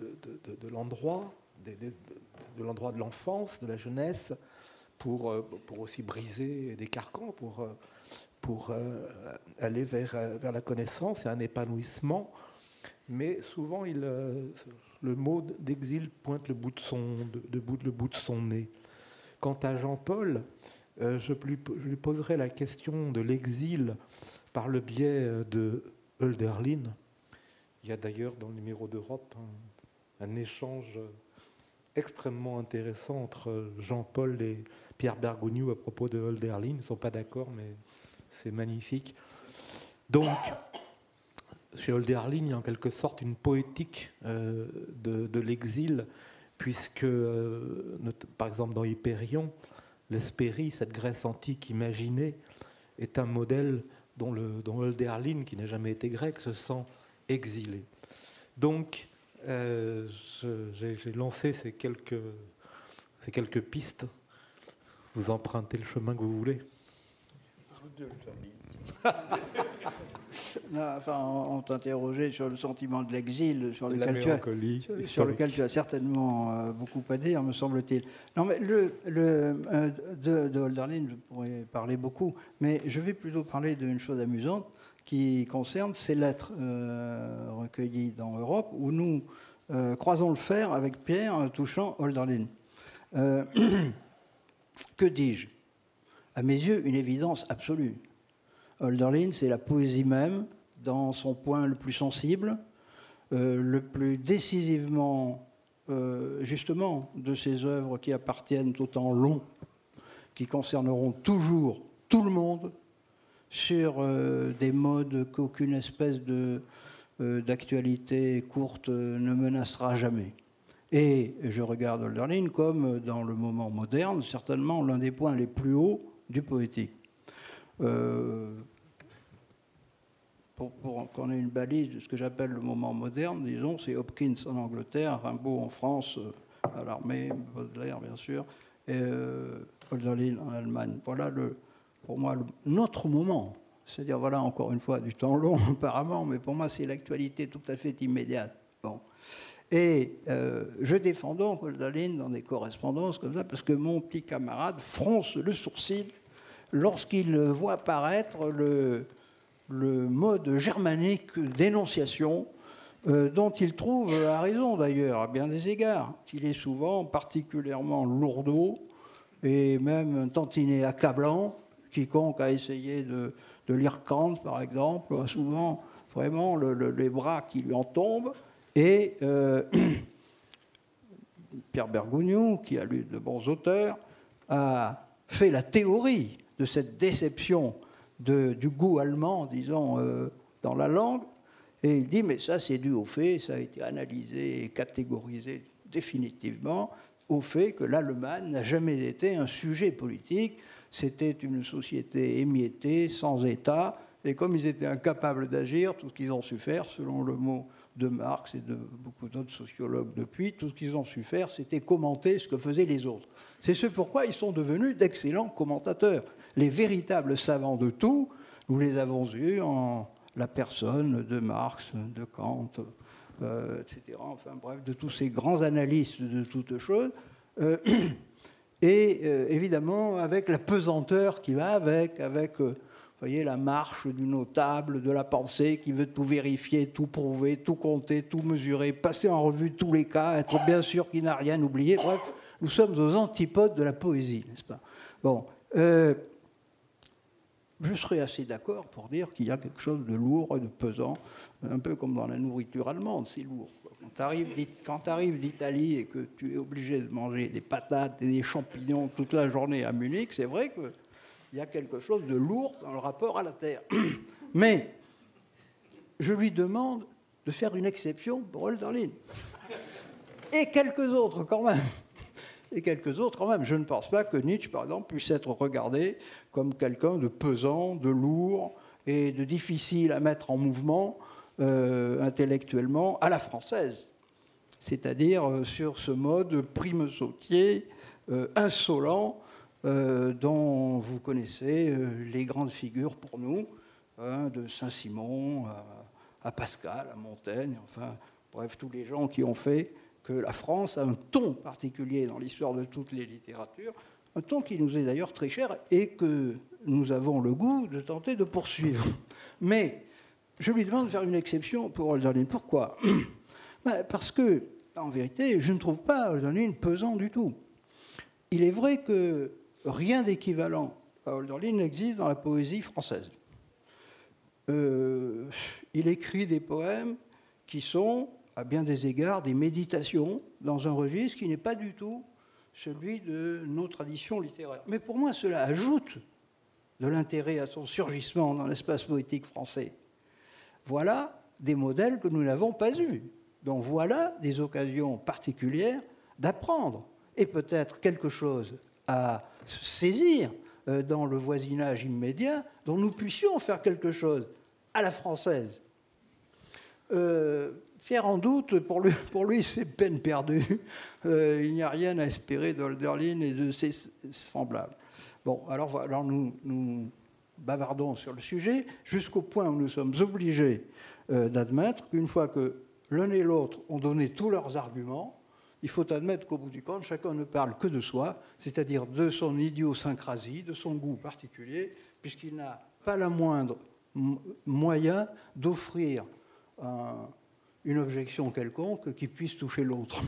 de l'endroit, de l'endroit de l'enfance, de la jeunesse, pour, pour aussi briser des carcans, pour pour euh, aller vers, euh, vers la connaissance et un épanouissement. Mais souvent, euh, le mot d'exil pointe le bout de, son, le bout de son nez. Quant à Jean-Paul, je, lui, poserai la question de l'exil par le biais de Hölderlin. Il y a d'ailleurs dans le numéro d'Europe un, un, échange extrêmement intéressant entre Jean-Paul et Pierre Bergogneau à propos de Hölderlin. Ils ne sont pas d'accord, mais c'est magnifique. Donc, chez Hölderlin, il y a en quelque sorte une poétique euh, de, l'exil, puisque, euh, par exemple, dans Hyperion, l'Hespérie, cette Grèce antique imaginée, est un modèle dont, le, dont Hölderlin, qui n'a jamais été grec, se sent exilé. Donc, euh, j'ai lancé ces quelques pistes. Vous empruntez le chemin que vous voulez. Enfin, on t'interrogeait sur le sentiment de l'exil, sur, lequel tu, as, sur lequel tu as certainement euh, beaucoup à dire, me semble-t-il. Non, mais le, le euh, de, de Holderlin, je pourrais parler beaucoup, mais je vais plutôt parler d'une chose amusante qui concerne ces lettres euh, recueillies dans Europe, où nous croisons le fer avec Pierre touchant Holderlin. <clears throat> que dis-je? À mes yeux, une évidence absolue. Hölderlin, c'est la poésie même, dans son point le plus sensible, euh, le plus décisivement, euh, justement, de ces œuvres qui appartiennent au temps long, qui concerneront toujours tout le monde, sur euh, des modes qu'aucune espèce de, d'actualité courte ne menacera jamais. Et je regarde Hölderlin comme, dans le moment moderne, certainement l'un des points les plus hauts du poétique. Euh, pour, qu'on ait une balise de ce que j'appelle le moment moderne, disons, c'est Hopkins en Angleterre, Rimbaud en France, euh, à l'armée, Baudelaire bien sûr, et euh, en Allemagne. Voilà le, pour moi notre moment. C'est-à-dire, voilà encore une fois du temps long <laughs> apparemment, mais pour moi c'est l'actualité tout à fait immédiate. Bon. Et euh, je défends donc Hölderlin dans des correspondances comme ça, parce que mon petit camarade fronce le sourcil lorsqu'il voit apparaître le, mode germanique d'énonciation, euh, dont il trouve, à raison d'ailleurs, à bien des égards, qu'il est souvent particulièrement lourdeau et même un accablant. Quiconque a essayé de, lire Kant, par exemple, a souvent vraiment les bras qui lui en tombent. Et euh, <clears throat> Pierre Bergogneau, qui a lu de bons auteurs, a fait la théorie de cette déception du goût allemand, disons, euh, dans la langue. Et il dit, mais ça c'est dû au fait, ça a été analysé et catégorisé définitivement, au fait que l'Allemagne n'a jamais été un sujet politique, c'était une société émiettée, sans État, et comme ils étaient incapables d'agir, tout ce qu'ils ont su faire, selon le mot de Marx et de beaucoup d'autres sociologues depuis, tout ce qu'ils ont su faire, c'était commenter ce que faisaient les autres. C'est ce pourquoi ils sont devenus d'excellents commentateurs. Les véritables savants de tout, nous les avons eus en la personne de Marx, de Kant, euh, etc. Enfin bref, de tous ces grands analystes de toutes choses. Euh, <clears throat> et euh, évidemment, avec la pesanteur qui va avec, avec voyez, la marche du notable, de la pensée qui veut tout vérifier, tout prouver, tout compter, tout mesurer, passer en revue tous les cas, être bien sûr qu'il n'a rien oublié. Bref, nous sommes aux antipodes de la poésie, n'est-ce pas? Bon. Euh, je serais assez d'accord pour dire qu'il y a quelque chose de lourd et de pesant, un peu comme dans la nourriture allemande, c'est lourd. Quand tu arrives d'Italie et que tu es obligé de manger des patates et des champignons toute la journée à Munich, c'est vrai qu'il y a quelque chose de lourd dans le rapport à la terre. <clears throat> Mais je lui demande de faire une exception pour Hölderlin. Et quelques autres quand même et quelques autres quand même. Je ne pense pas que Nietzsche, par exemple, puisse être regardé comme quelqu'un de pesant, de lourd et de difficile à mettre en mouvement euh, intellectuellement à la française. C'est-à-dire euh, sur ce mode prime sautier, euh, insolent, dont vous connaissez les grandes figures pour nous, hein, de Saint-Simon à Pascal, à Montaigne, enfin, bref, tous les gens qui ont fait que la France a un ton particulier dans l'histoire de toutes les littératures, un ton qui nous est d'ailleurs très cher et que nous avons le goût de tenter de poursuivre. <laughs> Mais je lui demande de faire une exception pour Hölderlin. Pourquoi <clears throat> ben, Parce que, en vérité, je ne trouve pas Hölderlin pesant du tout. Il est vrai que rien d'équivalent à Hölderlin n'existe dans la poésie française. Euh, il écrit des poèmes qui sont à bien des égards des méditations dans un registre qui n'est pas du tout celui de nos traditions littéraires. Mais pour moi, cela ajoute de l'intérêt à son surgissement dans l'espace poétique français. Voilà des modèles que nous n'avons pas eus. Donc voilà des occasions particulières d'apprendre et peut-être quelque chose à saisir euh, dans le voisinage immédiat dont nous puissions faire quelque chose à la française. Euh, Pierre en doute, pour lui, <laughs> c'est peine perdue. Euh, il n'y a rien à espérer d'Olderlin et de ses semblables. Bon, alors, alors nous, bavardons sur le sujet jusqu'au point où nous sommes obligés d'admettre qu'une fois que l'un et l'autre ont donné tous leurs arguments, il faut admettre qu'au bout du compte, chacun ne parle que de soi, c'est-à-dire de son idiosyncrasie, de son goût particulier, puisqu'il n'a pas la moindre moyen d'offrir un une objection quelconque qui puisse toucher l'autre.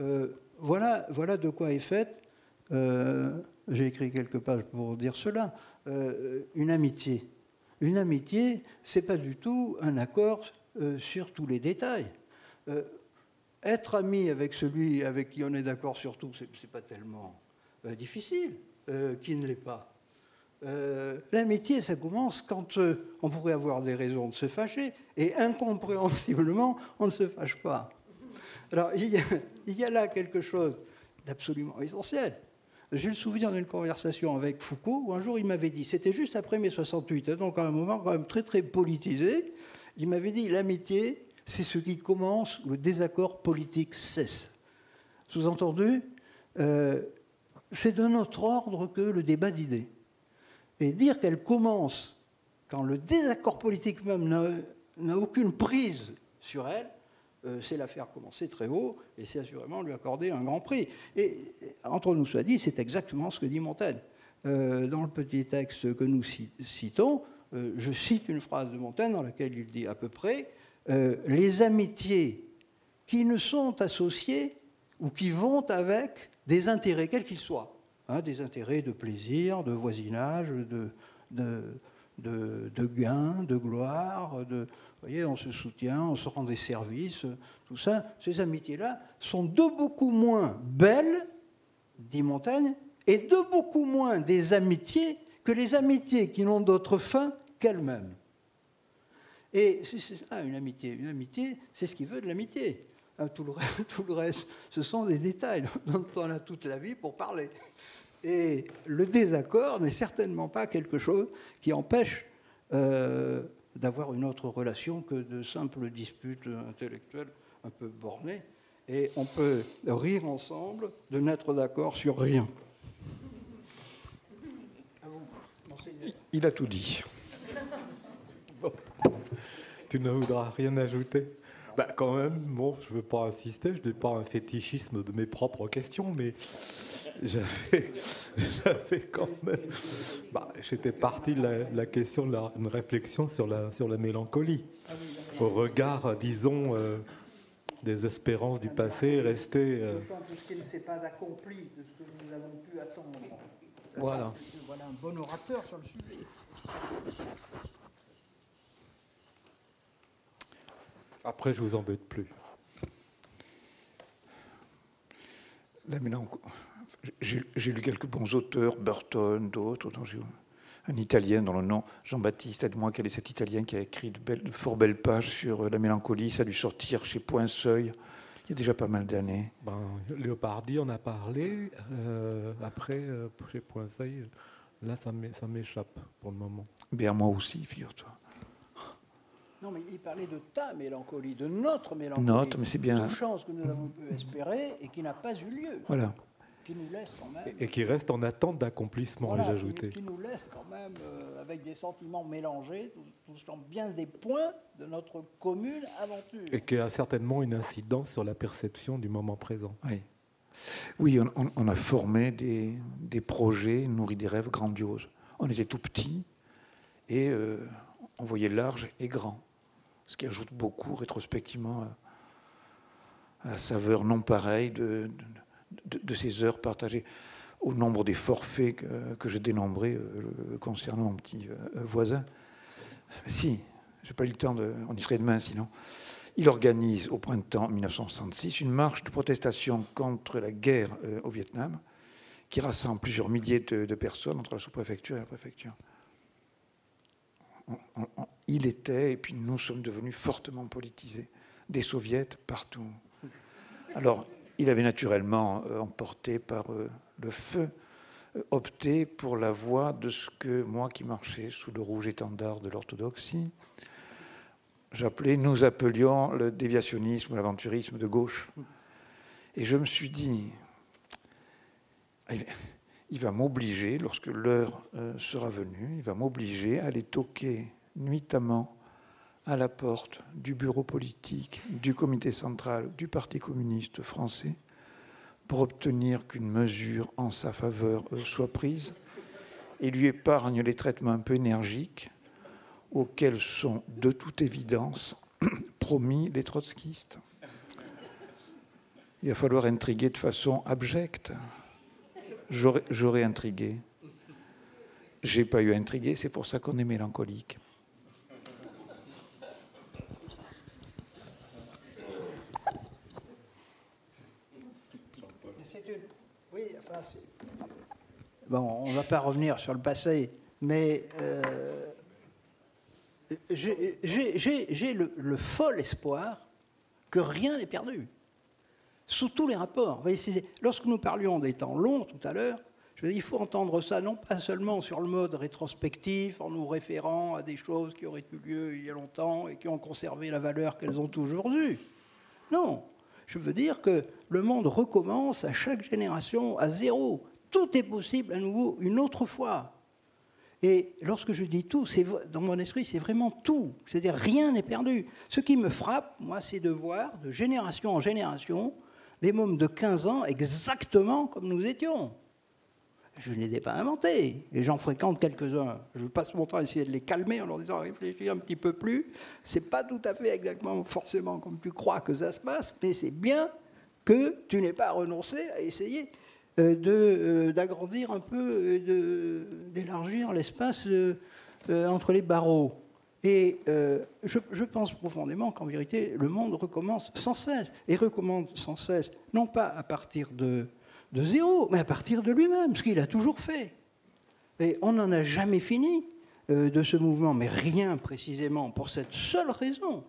Euh, voilà, voilà de quoi est faite, euh, j'ai écrit quelques pages pour dire cela, euh, une amitié. Une amitié, c'est pas du tout un accord sur tous les détails. Être ami avec celui avec qui on est d'accord sur tout, c'est pas tellement difficile, qui ne l'est pas. Euh, l'amitié, ça commence quand euh, on pourrait avoir des raisons de se fâcher, et incompréhensiblement, on ne se fâche pas. Alors, il y a, là quelque chose d'absolument essentiel. J'ai le souvenir d'une conversation avec Foucault, où un jour il m'avait dit, c'était juste après mai 68, hein, donc à un moment quand même très très politisé, il m'avait dit, l'amitié, c'est ce qui commence où le désaccord politique cesse. Sous-entendu, euh, c'est de notre ordre que le débat d'idées. Et dire qu'elle commence quand le désaccord politique même n'a aucune prise sur elle, euh, c'est la faire commencer très haut et c'est assurément lui accorder un grand prix. Et entre nous soit dit, c'est exactement ce que dit Montaigne. Euh, dans le petit texte que nous citons, je cite une phrase de Montaigne dans laquelle il dit à peu près Les amitiés qui ne sont associées ou qui vont avec des intérêts, quels qu'ils soient, Hein, des intérêts de plaisir, de voisinage, de, de, de, gain, de gloire. De, on se soutient, on se rend des services, tout ça. Ces amitiés-là sont de beaucoup moins belles, dit Montaigne, et de beaucoup moins des amitiés que les amitiés qui n'ont d'autre fin qu'elles-mêmes. Et c'est ça, une amitié. Une amitié, c'est ce qui veut de l'amitié. Tout le, <laughs> tout le reste, ce sont des détails dont on a toute la vie pour parler. Et le désaccord n'est certainement pas quelque chose qui empêche euh, d'avoir une autre relation que de simples disputes intellectuelles un peu bornées. Et on peut rire ensemble de n'être d'accord sur rien. Il a tout dit. Tu ne voudras rien ajouter bah, Quand même, bon, je ne veux pas insister, je n'ai pas un fétichisme de mes propres questions, mais j'avais <laughs> quand même. Bah, J'étais parti de la, question de la une réflexion sur la, sur la mélancolie, au regard, disons, euh, des espérances du passé restées. Euh... ce qui ne s'est pas accompli, de ce que nous avons pu attendre. Voilà. Voilà un bon orateur sur le sujet. Après, je vous embête plus. J'ai j'ai lu quelques bons auteurs, Burton, d'autres. dont j'ai- Un Italien dont le nom, Jean-Baptiste, aide-moi, quel est cet Italien qui a écrit de, belles- de fort belles pages sur euh, la mélancolie Ça a dû sortir chez Point Seuil il y a déjà pas mal d'années. Ben, Léopardi en a parlé. euh, après, euh, chez Point Seuil, là, ça m'é- ça m'échappe pour le moment. Bien, moi aussi, figure-toi. Non, mais il parlait de ta mélancolie, de notre mélancolie. Notre, mais c'est bien. Toute chance que nous avons pu espérer et qui n'a pas eu lieu, Voilà. qui nous laisse quand même. Et, et qui reste en attente d'accomplissement, Voilà, ai-je qui- ajouté. Qui, nous laisse quand même euh, avec des sentiments mélangés, tout- touchant bien des points de notre commune aventure. Et qui a certainement une incidence sur la perception du moment présent. Oui, oui on, on- on a formé des, des projets, nourri des rêves grandioses. On était tout petits et euh, on voyait large et grand, ce qui ajoute beaucoup rétrospectivement à, la saveur non pareille de, ces heures partagées. Au nombre des forfaits que, je dénombrais euh, concernant mon petit euh, voisin. Si, j'ai pas eu le temps de. On y serait demain sinon. Il organise au printemps 1966 une marche de protestation contre la guerre euh, au Vietnam qui rassemble plusieurs milliers de personnes entre la sous-préfecture et la préfecture. Il était, et puis nous sommes devenus fortement politisés, des soviets partout. Alors, il avait naturellement, euh, emporté par euh, le feu, euh, opté pour la voie de ce que moi qui marchais sous le rouge étendard de l'orthodoxie, j'appelais, nous appelions le déviationnisme l'aventurisme de gauche. Et je me suis dit, il va m'obliger, lorsque l'heure euh, sera venue, il va m'obliger à aller toquer nuitamment à la porte du bureau politique, du comité central, du Parti communiste français, pour obtenir qu'une mesure en sa faveur euh, soit prise et lui épargne les traitements un peu énergiques auxquels sont de toute évidence <clears throat> promis les trotskistes. Il va falloir intriguer de façon abjecte. J'aurais intrigué. J'ai pas eu à intriguer, c'est pour ça qu'on est mélancolique. Oui, enfin, Bon, on ne va pas revenir sur le passé, mais euh, j'ai le, le fol espoir que rien n'est perdu, sous tous les rapports. Lorsque nous parlions des temps longs tout à l'heure, je veux dire, il faut entendre ça non pas seulement sur le mode rétrospectif, en nous référant à des choses qui auraient eu lieu il y a longtemps et qui ont conservé la valeur qu'elles ont aujourd'hui. Non, je veux dire que le monde recommence à chaque génération à zéro. Tout est possible à nouveau une autre fois. Et lorsque je dis tout, dans mon esprit, c'est vraiment tout. C'est-à-dire rien n'est perdu. Ce qui me frappe, moi, c'est de voir de génération en génération des mômes de 15 ans exactement comme nous étions. Je ne les ai pas inventés. Et j'en fréquente quelques-uns. Je passe mon temps à essayer de les calmer en leur disant réfléchis un petit peu plus. C'est pas tout à fait exactement forcément comme tu crois que ça se passe, mais c'est bien que tu n'aies pas renoncé à essayer euh, euh, d'agrandir un peu, euh, d'élargir l'espace entre les barreaux. Et euh, je, pense profondément qu'en vérité, le monde recommence sans cesse, et recommence sans cesse, non pas à partir de, de zéro, mais à partir de lui-même, ce qu'il a toujours fait. Et on n'en a jamais fini euh, de ce mouvement, mais rien précisément pour cette seule raison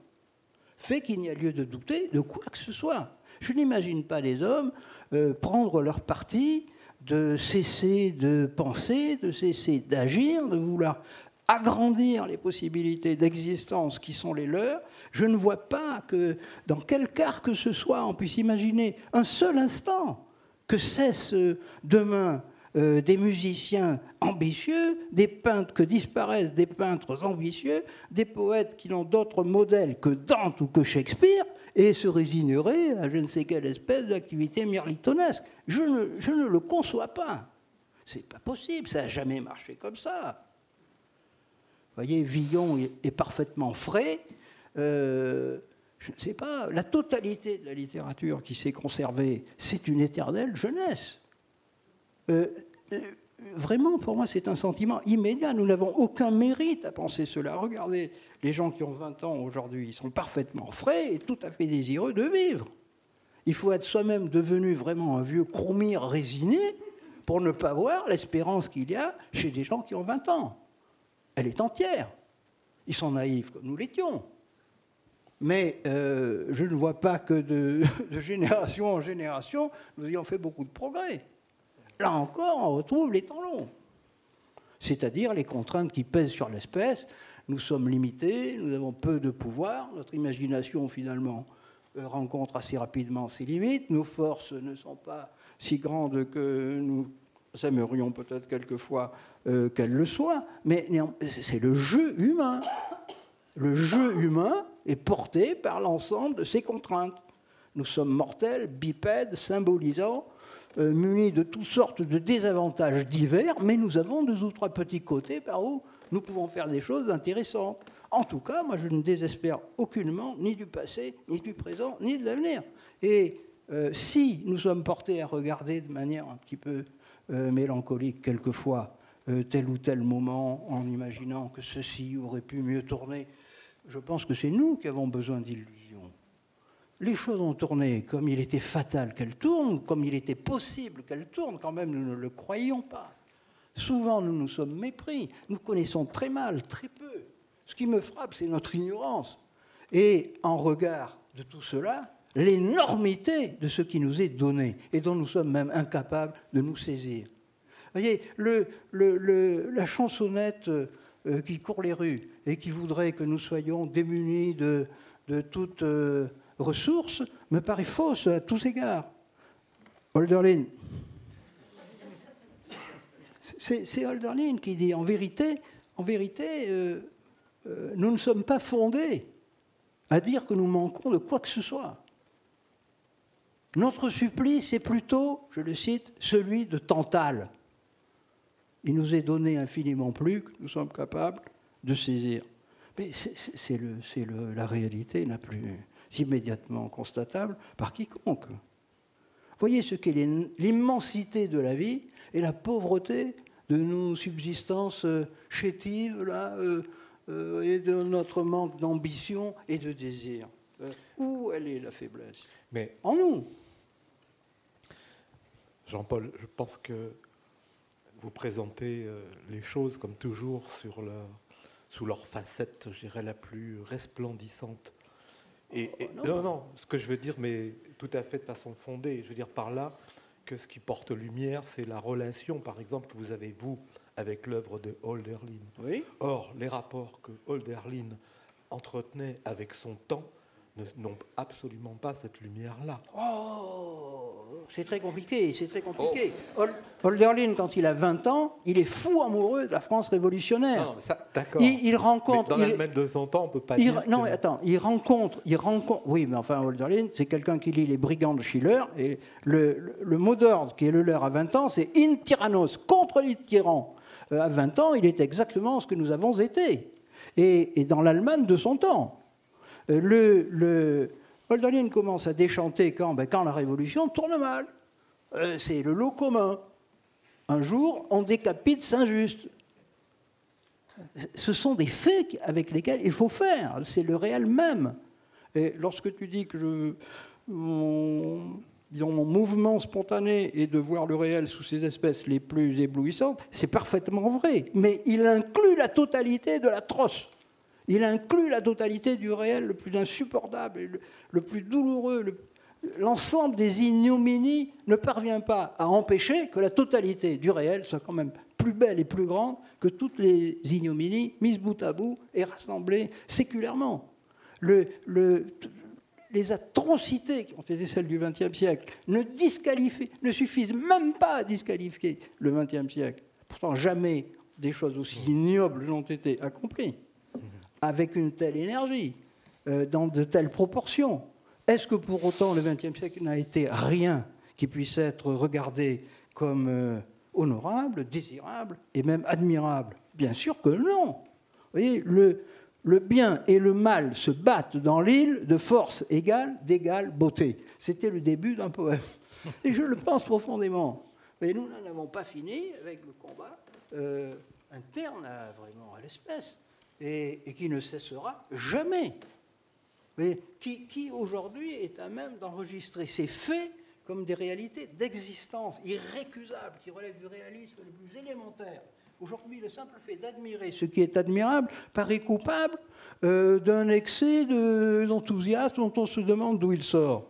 fait qu'il n'y a lieu de douter de quoi que ce soit. Je n'imagine pas les hommes euh, prendre leur parti, de cesser de penser, de cesser d'agir, de vouloir agrandir les possibilités d'existence qui sont les leurs. Je ne vois pas que dans quel quart que ce soit on puisse imaginer un seul instant que cessent euh, demain euh, des musiciens ambitieux, des peintres que disparaissent des peintres ambitieux, des poètes qui n'ont d'autre modèle que Dante ou que Shakespeare, et se résigneraient à je ne sais quelle espèce d'activité mirlitonesque. Je ne, je ne le conçois pas. C'est pas possible, ça n'a jamais marché comme ça. Voyez, Villon est, parfaitement frais. Euh, je ne sais pas, la totalité de la littérature qui s'est conservée, c'est une éternelle jeunesse. Euh, euh, vraiment, pour moi, c'est un sentiment immédiat. Nous n'avons aucun mérite à penser cela. Regardez, les gens qui ont 20 ans aujourd'hui, ils sont parfaitement frais et tout à fait désireux de vivre. Il faut être soi-même devenu vraiment un vieux croumir résigné pour ne pas voir l'espérance qu'il y a chez des gens qui ont 20 ans. Elle est entière. Ils sont naïfs comme nous l'étions. Mais euh, je ne vois pas que de, <laughs> de, génération en génération, nous ayons fait beaucoup de progrès. Là encore, on retrouve les temps longs. C'est-à-dire les contraintes qui pèsent sur l'espèce. Nous sommes limités, nous avons peu de pouvoir, notre imagination finalement euh, rencontre assez rapidement ses limites, nos forces ne sont pas si grandes que nous aimerions peut-être quelquefois euh, qu'elles le soient, mais c'est le jeu humain. Le jeu humain est porté par l'ensemble de ces contraintes. Nous sommes mortels, bipèdes, symbolisant euh, munis de toutes sortes de désavantages divers, mais nous avons deux ou trois petits côtés par où nous pouvons faire des choses intéressantes. En tout cas, moi, je ne désespère aucunement ni du passé, ni du présent, ni de l'avenir. Et euh, si nous sommes portés à regarder de manière un petit peu mélancolique quelquefois tel ou tel moment en imaginant que ceci aurait pu mieux tourner, je pense que c'est nous qui avons besoin d'illusions les choses ont tourné comme il était fatal qu'elles tournent, comme il était possible qu'elles tournent, quand même nous ne le croyions pas. Souvent nous nous sommes mépris, nous connaissons très mal, très peu. Ce qui me frappe, c'est notre ignorance. Et en regard de tout cela, l'énormité de ce qui nous est donné et dont nous sommes même incapables de nous saisir. Vous voyez, le, la chansonnette euh, qui court les rues et qui voudrait que nous soyons démunis de, toute... Euh, ressources me paraît fausse à tous égards. Holderlin. C'est Holderlin qui dit en vérité, en vérité euh, euh, nous ne sommes pas fondés à dire que nous manquons de quoi que ce soit. Notre supplice est plutôt, je le cite, celui de Tantale. Il nous est donné infiniment plus que nous sommes capables de saisir. Mais c'est la réalité la plus, immédiatement constatable par quiconque. Voyez ce qu'est l'immensité de la vie et la pauvreté de nos subsistances euh, chétives là, euh, euh, et de notre manque d'ambition et de désir. Où elle est la faiblesse? Mais En nous. Jean-Paul, je pense que vous présentez les choses comme toujours sur leur, sous leur facette, je dirais, la plus resplendissante. Et, oh, non. non. ce que je veux dire, mais tout à fait de façon fondée, je veux dire par là que ce qui porte lumière, c'est la relation, par exemple, que vous avez, vous, avec l'œuvre de Holderlin. Oui. Or, les rapports que Holderlin entretenait avec son temps n'ont absolument pas cette lumière-là. Oh, c'est très compliqué, c'est très compliqué. Oh. Holderlin, quand il a 20 ans, il est fou amoureux de la France révolutionnaire. Non, ça, d'accord. Il, rencontre. Mais dans l'Allemagne de son temps, on peut pas dire. Non, attends, il rencontre, il rencontre. Oui, mais enfin, Holderlin, c'est quelqu'un qui lit les Brigands de Schiller et le, le, mot d'ordre qui est le leur à 20 ans, c'est in tyrannos, contre les tyrans. Euh, à 20 ans, il est exactement ce que nous avons été. Et, et dans l'Allemagne de son temps. Euh, le, le commence à déchanter quand, ben, quand la révolution tourne mal. Euh, c'est le lot commun. Un jour, on décapite Saint-Just. Ce sont des faits avec lesquels il faut faire. C'est le réel même. Et lorsque tu dis que mon, mon mouvement spontané est de voir le réel sous ses espèces les plus éblouissantes, c'est parfaitement vrai. Mais il inclut la totalité de l'atroce. Il inclut la totalité du réel le plus insupportable, le, plus douloureux. L'ensemble des ignominies ne parvient pas à empêcher que la totalité du réel soit quand même plus belle et plus grande que toutes les ignominies mises bout à bout et rassemblées séculairement. les atrocités qui ont été celles du XXe siècle ne, ne suffisent même pas à disqualifier le XXe siècle. Pourtant, jamais des choses aussi ignobles n'ont été accomplies avec une telle énergie, euh, dans de telles proportions. Est-ce que pour autant le XXe siècle n'a été rien qui puisse être regardé comme euh, honorable, désirable et même admirable? Bien sûr que non. Vous voyez, le, le bien et le mal se battent dans l'île de force égale, d'égale beauté. C'était le début d'un poème. <laughs> Et je le pense profondément. Et nous n'en avons pas fini avec le combat euh, interne à, vraiment à l'espèce et, qui ne cessera jamais. Mais qui, qui aujourd'hui est à même d'enregistrer ces faits comme des réalités d'existence irrécusables qui relèvent du réalisme le plus élémentaire Aujourd'hui, le simple fait d'admirer ce qui est admirable paraît coupable euh, d'un excès d'enthousiasme dont on se demande d'où il sort.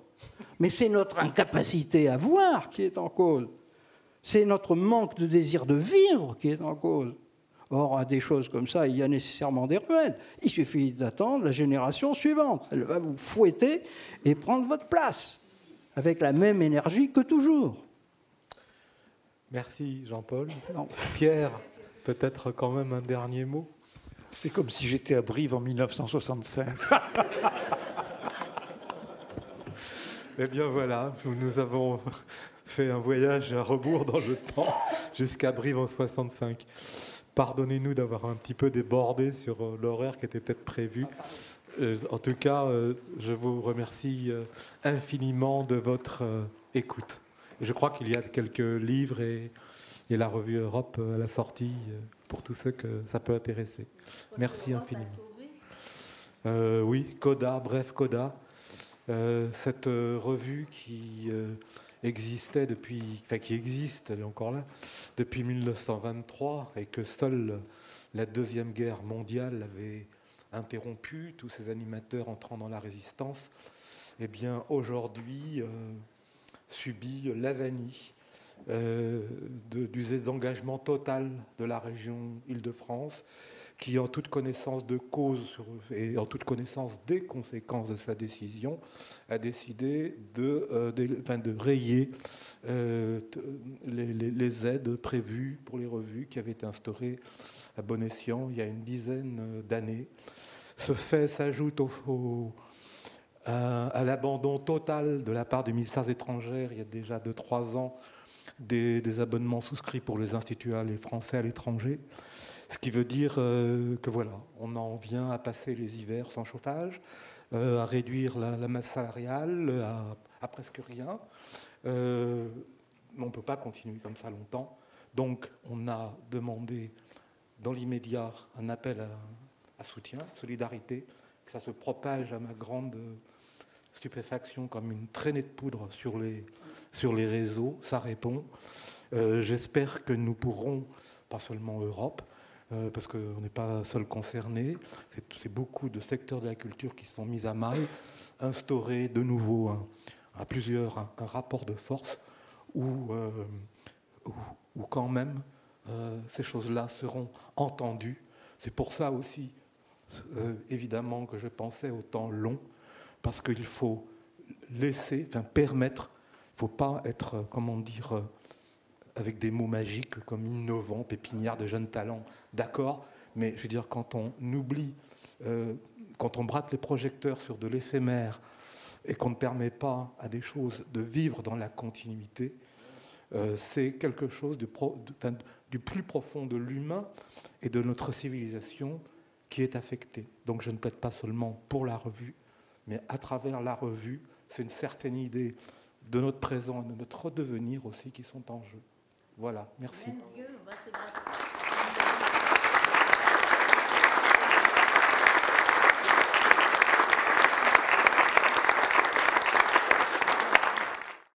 Mais c'est notre incapacité à voir qui est en cause. C'est notre manque de désir de vivre qui est en cause. Or, à des choses comme ça, il y a nécessairement des remèdes. Il suffit d'attendre la génération suivante. Elle va vous fouetter et prendre votre place, avec la même énergie que toujours. Merci Jean-Paul. Pierre, peut-être quand même un dernier mot? C'est comme si j'étais à Brive en 1965. <laughs> eh bien voilà, nous avons fait un voyage à rebours dans le temps <laughs> jusqu'à Brive en 65. Pardonnez-nous d'avoir un petit peu débordé sur euh, l'horaire qui était peut-être prévu. Euh, en tout cas, euh, je vous remercie infiniment de votre écoute. Je crois qu'il y a quelques livres et, la revue Europe à la sortie pour tous ceux que ça peut intéresser. Merci infiniment. Euh, oui, Coda, bref, Coda. Euh, cette revue qui existait depuis, qui existe, elle est encore là, depuis 1923 et que seule la Deuxième Guerre mondiale avait interrompu, tous ces animateurs entrant dans la résistance, eh bien aujourd'hui, subit l'avanie euh, du désengagement total de la région Île-de-France, qui, en toute connaissance de cause et en toute connaissance des conséquences de sa décision, a décidé de, euh, rayer euh, les, aides prévues pour les revues qui avaient été instaurées à bon escient il y a une dizaine d'années. Ce fait s'ajoute à l'abandon total de la part des ministères étrangères, il y a déjà 2-3 ans, des, abonnements souscrits pour les instituts les français à l'étranger. Ce qui veut dire euh, que voilà, on en vient à passer les hivers sans chauffage, euh, à réduire la, masse salariale à, presque rien. Euh, on ne peut pas continuer comme ça longtemps. Donc on a demandé dans l'immédiat un appel à, à soutien, solidarité, que ça se propage à ma grande stupéfaction comme une traînée de poudre sur les, sur les réseaux, ça répond. Euh, j'espère que nous pourrons, pas seulement Europe, euh, parce qu'on n'est pas seul concerné, c'est beaucoup de secteurs de la culture qui sont mis à mal, instaurer de nouveau à plusieurs un, rapport de force où, euh, où, quand même ces choses-là seront entendues. C'est pour ça aussi, évidemment, que je pensais au temps long parce qu'il faut laisser, enfin permettre, il ne faut pas être, euh, comment dire, euh, avec des mots magiques comme innovant, pépinière de jeunes talents, d'accord, mais je veux dire, quand on oublie, euh, quand on braque les projecteurs sur de l'éphémère et qu'on ne permet pas à des choses de vivre dans la continuité, c'est quelque chose de du plus profond de l'humain et de notre civilisation qui est affecté. Donc je ne plaide pas seulement pour la revue, mais à travers la revue, c'est une certaine idée de notre présent et de notre devenir aussi qui sont en jeu. Voilà, merci.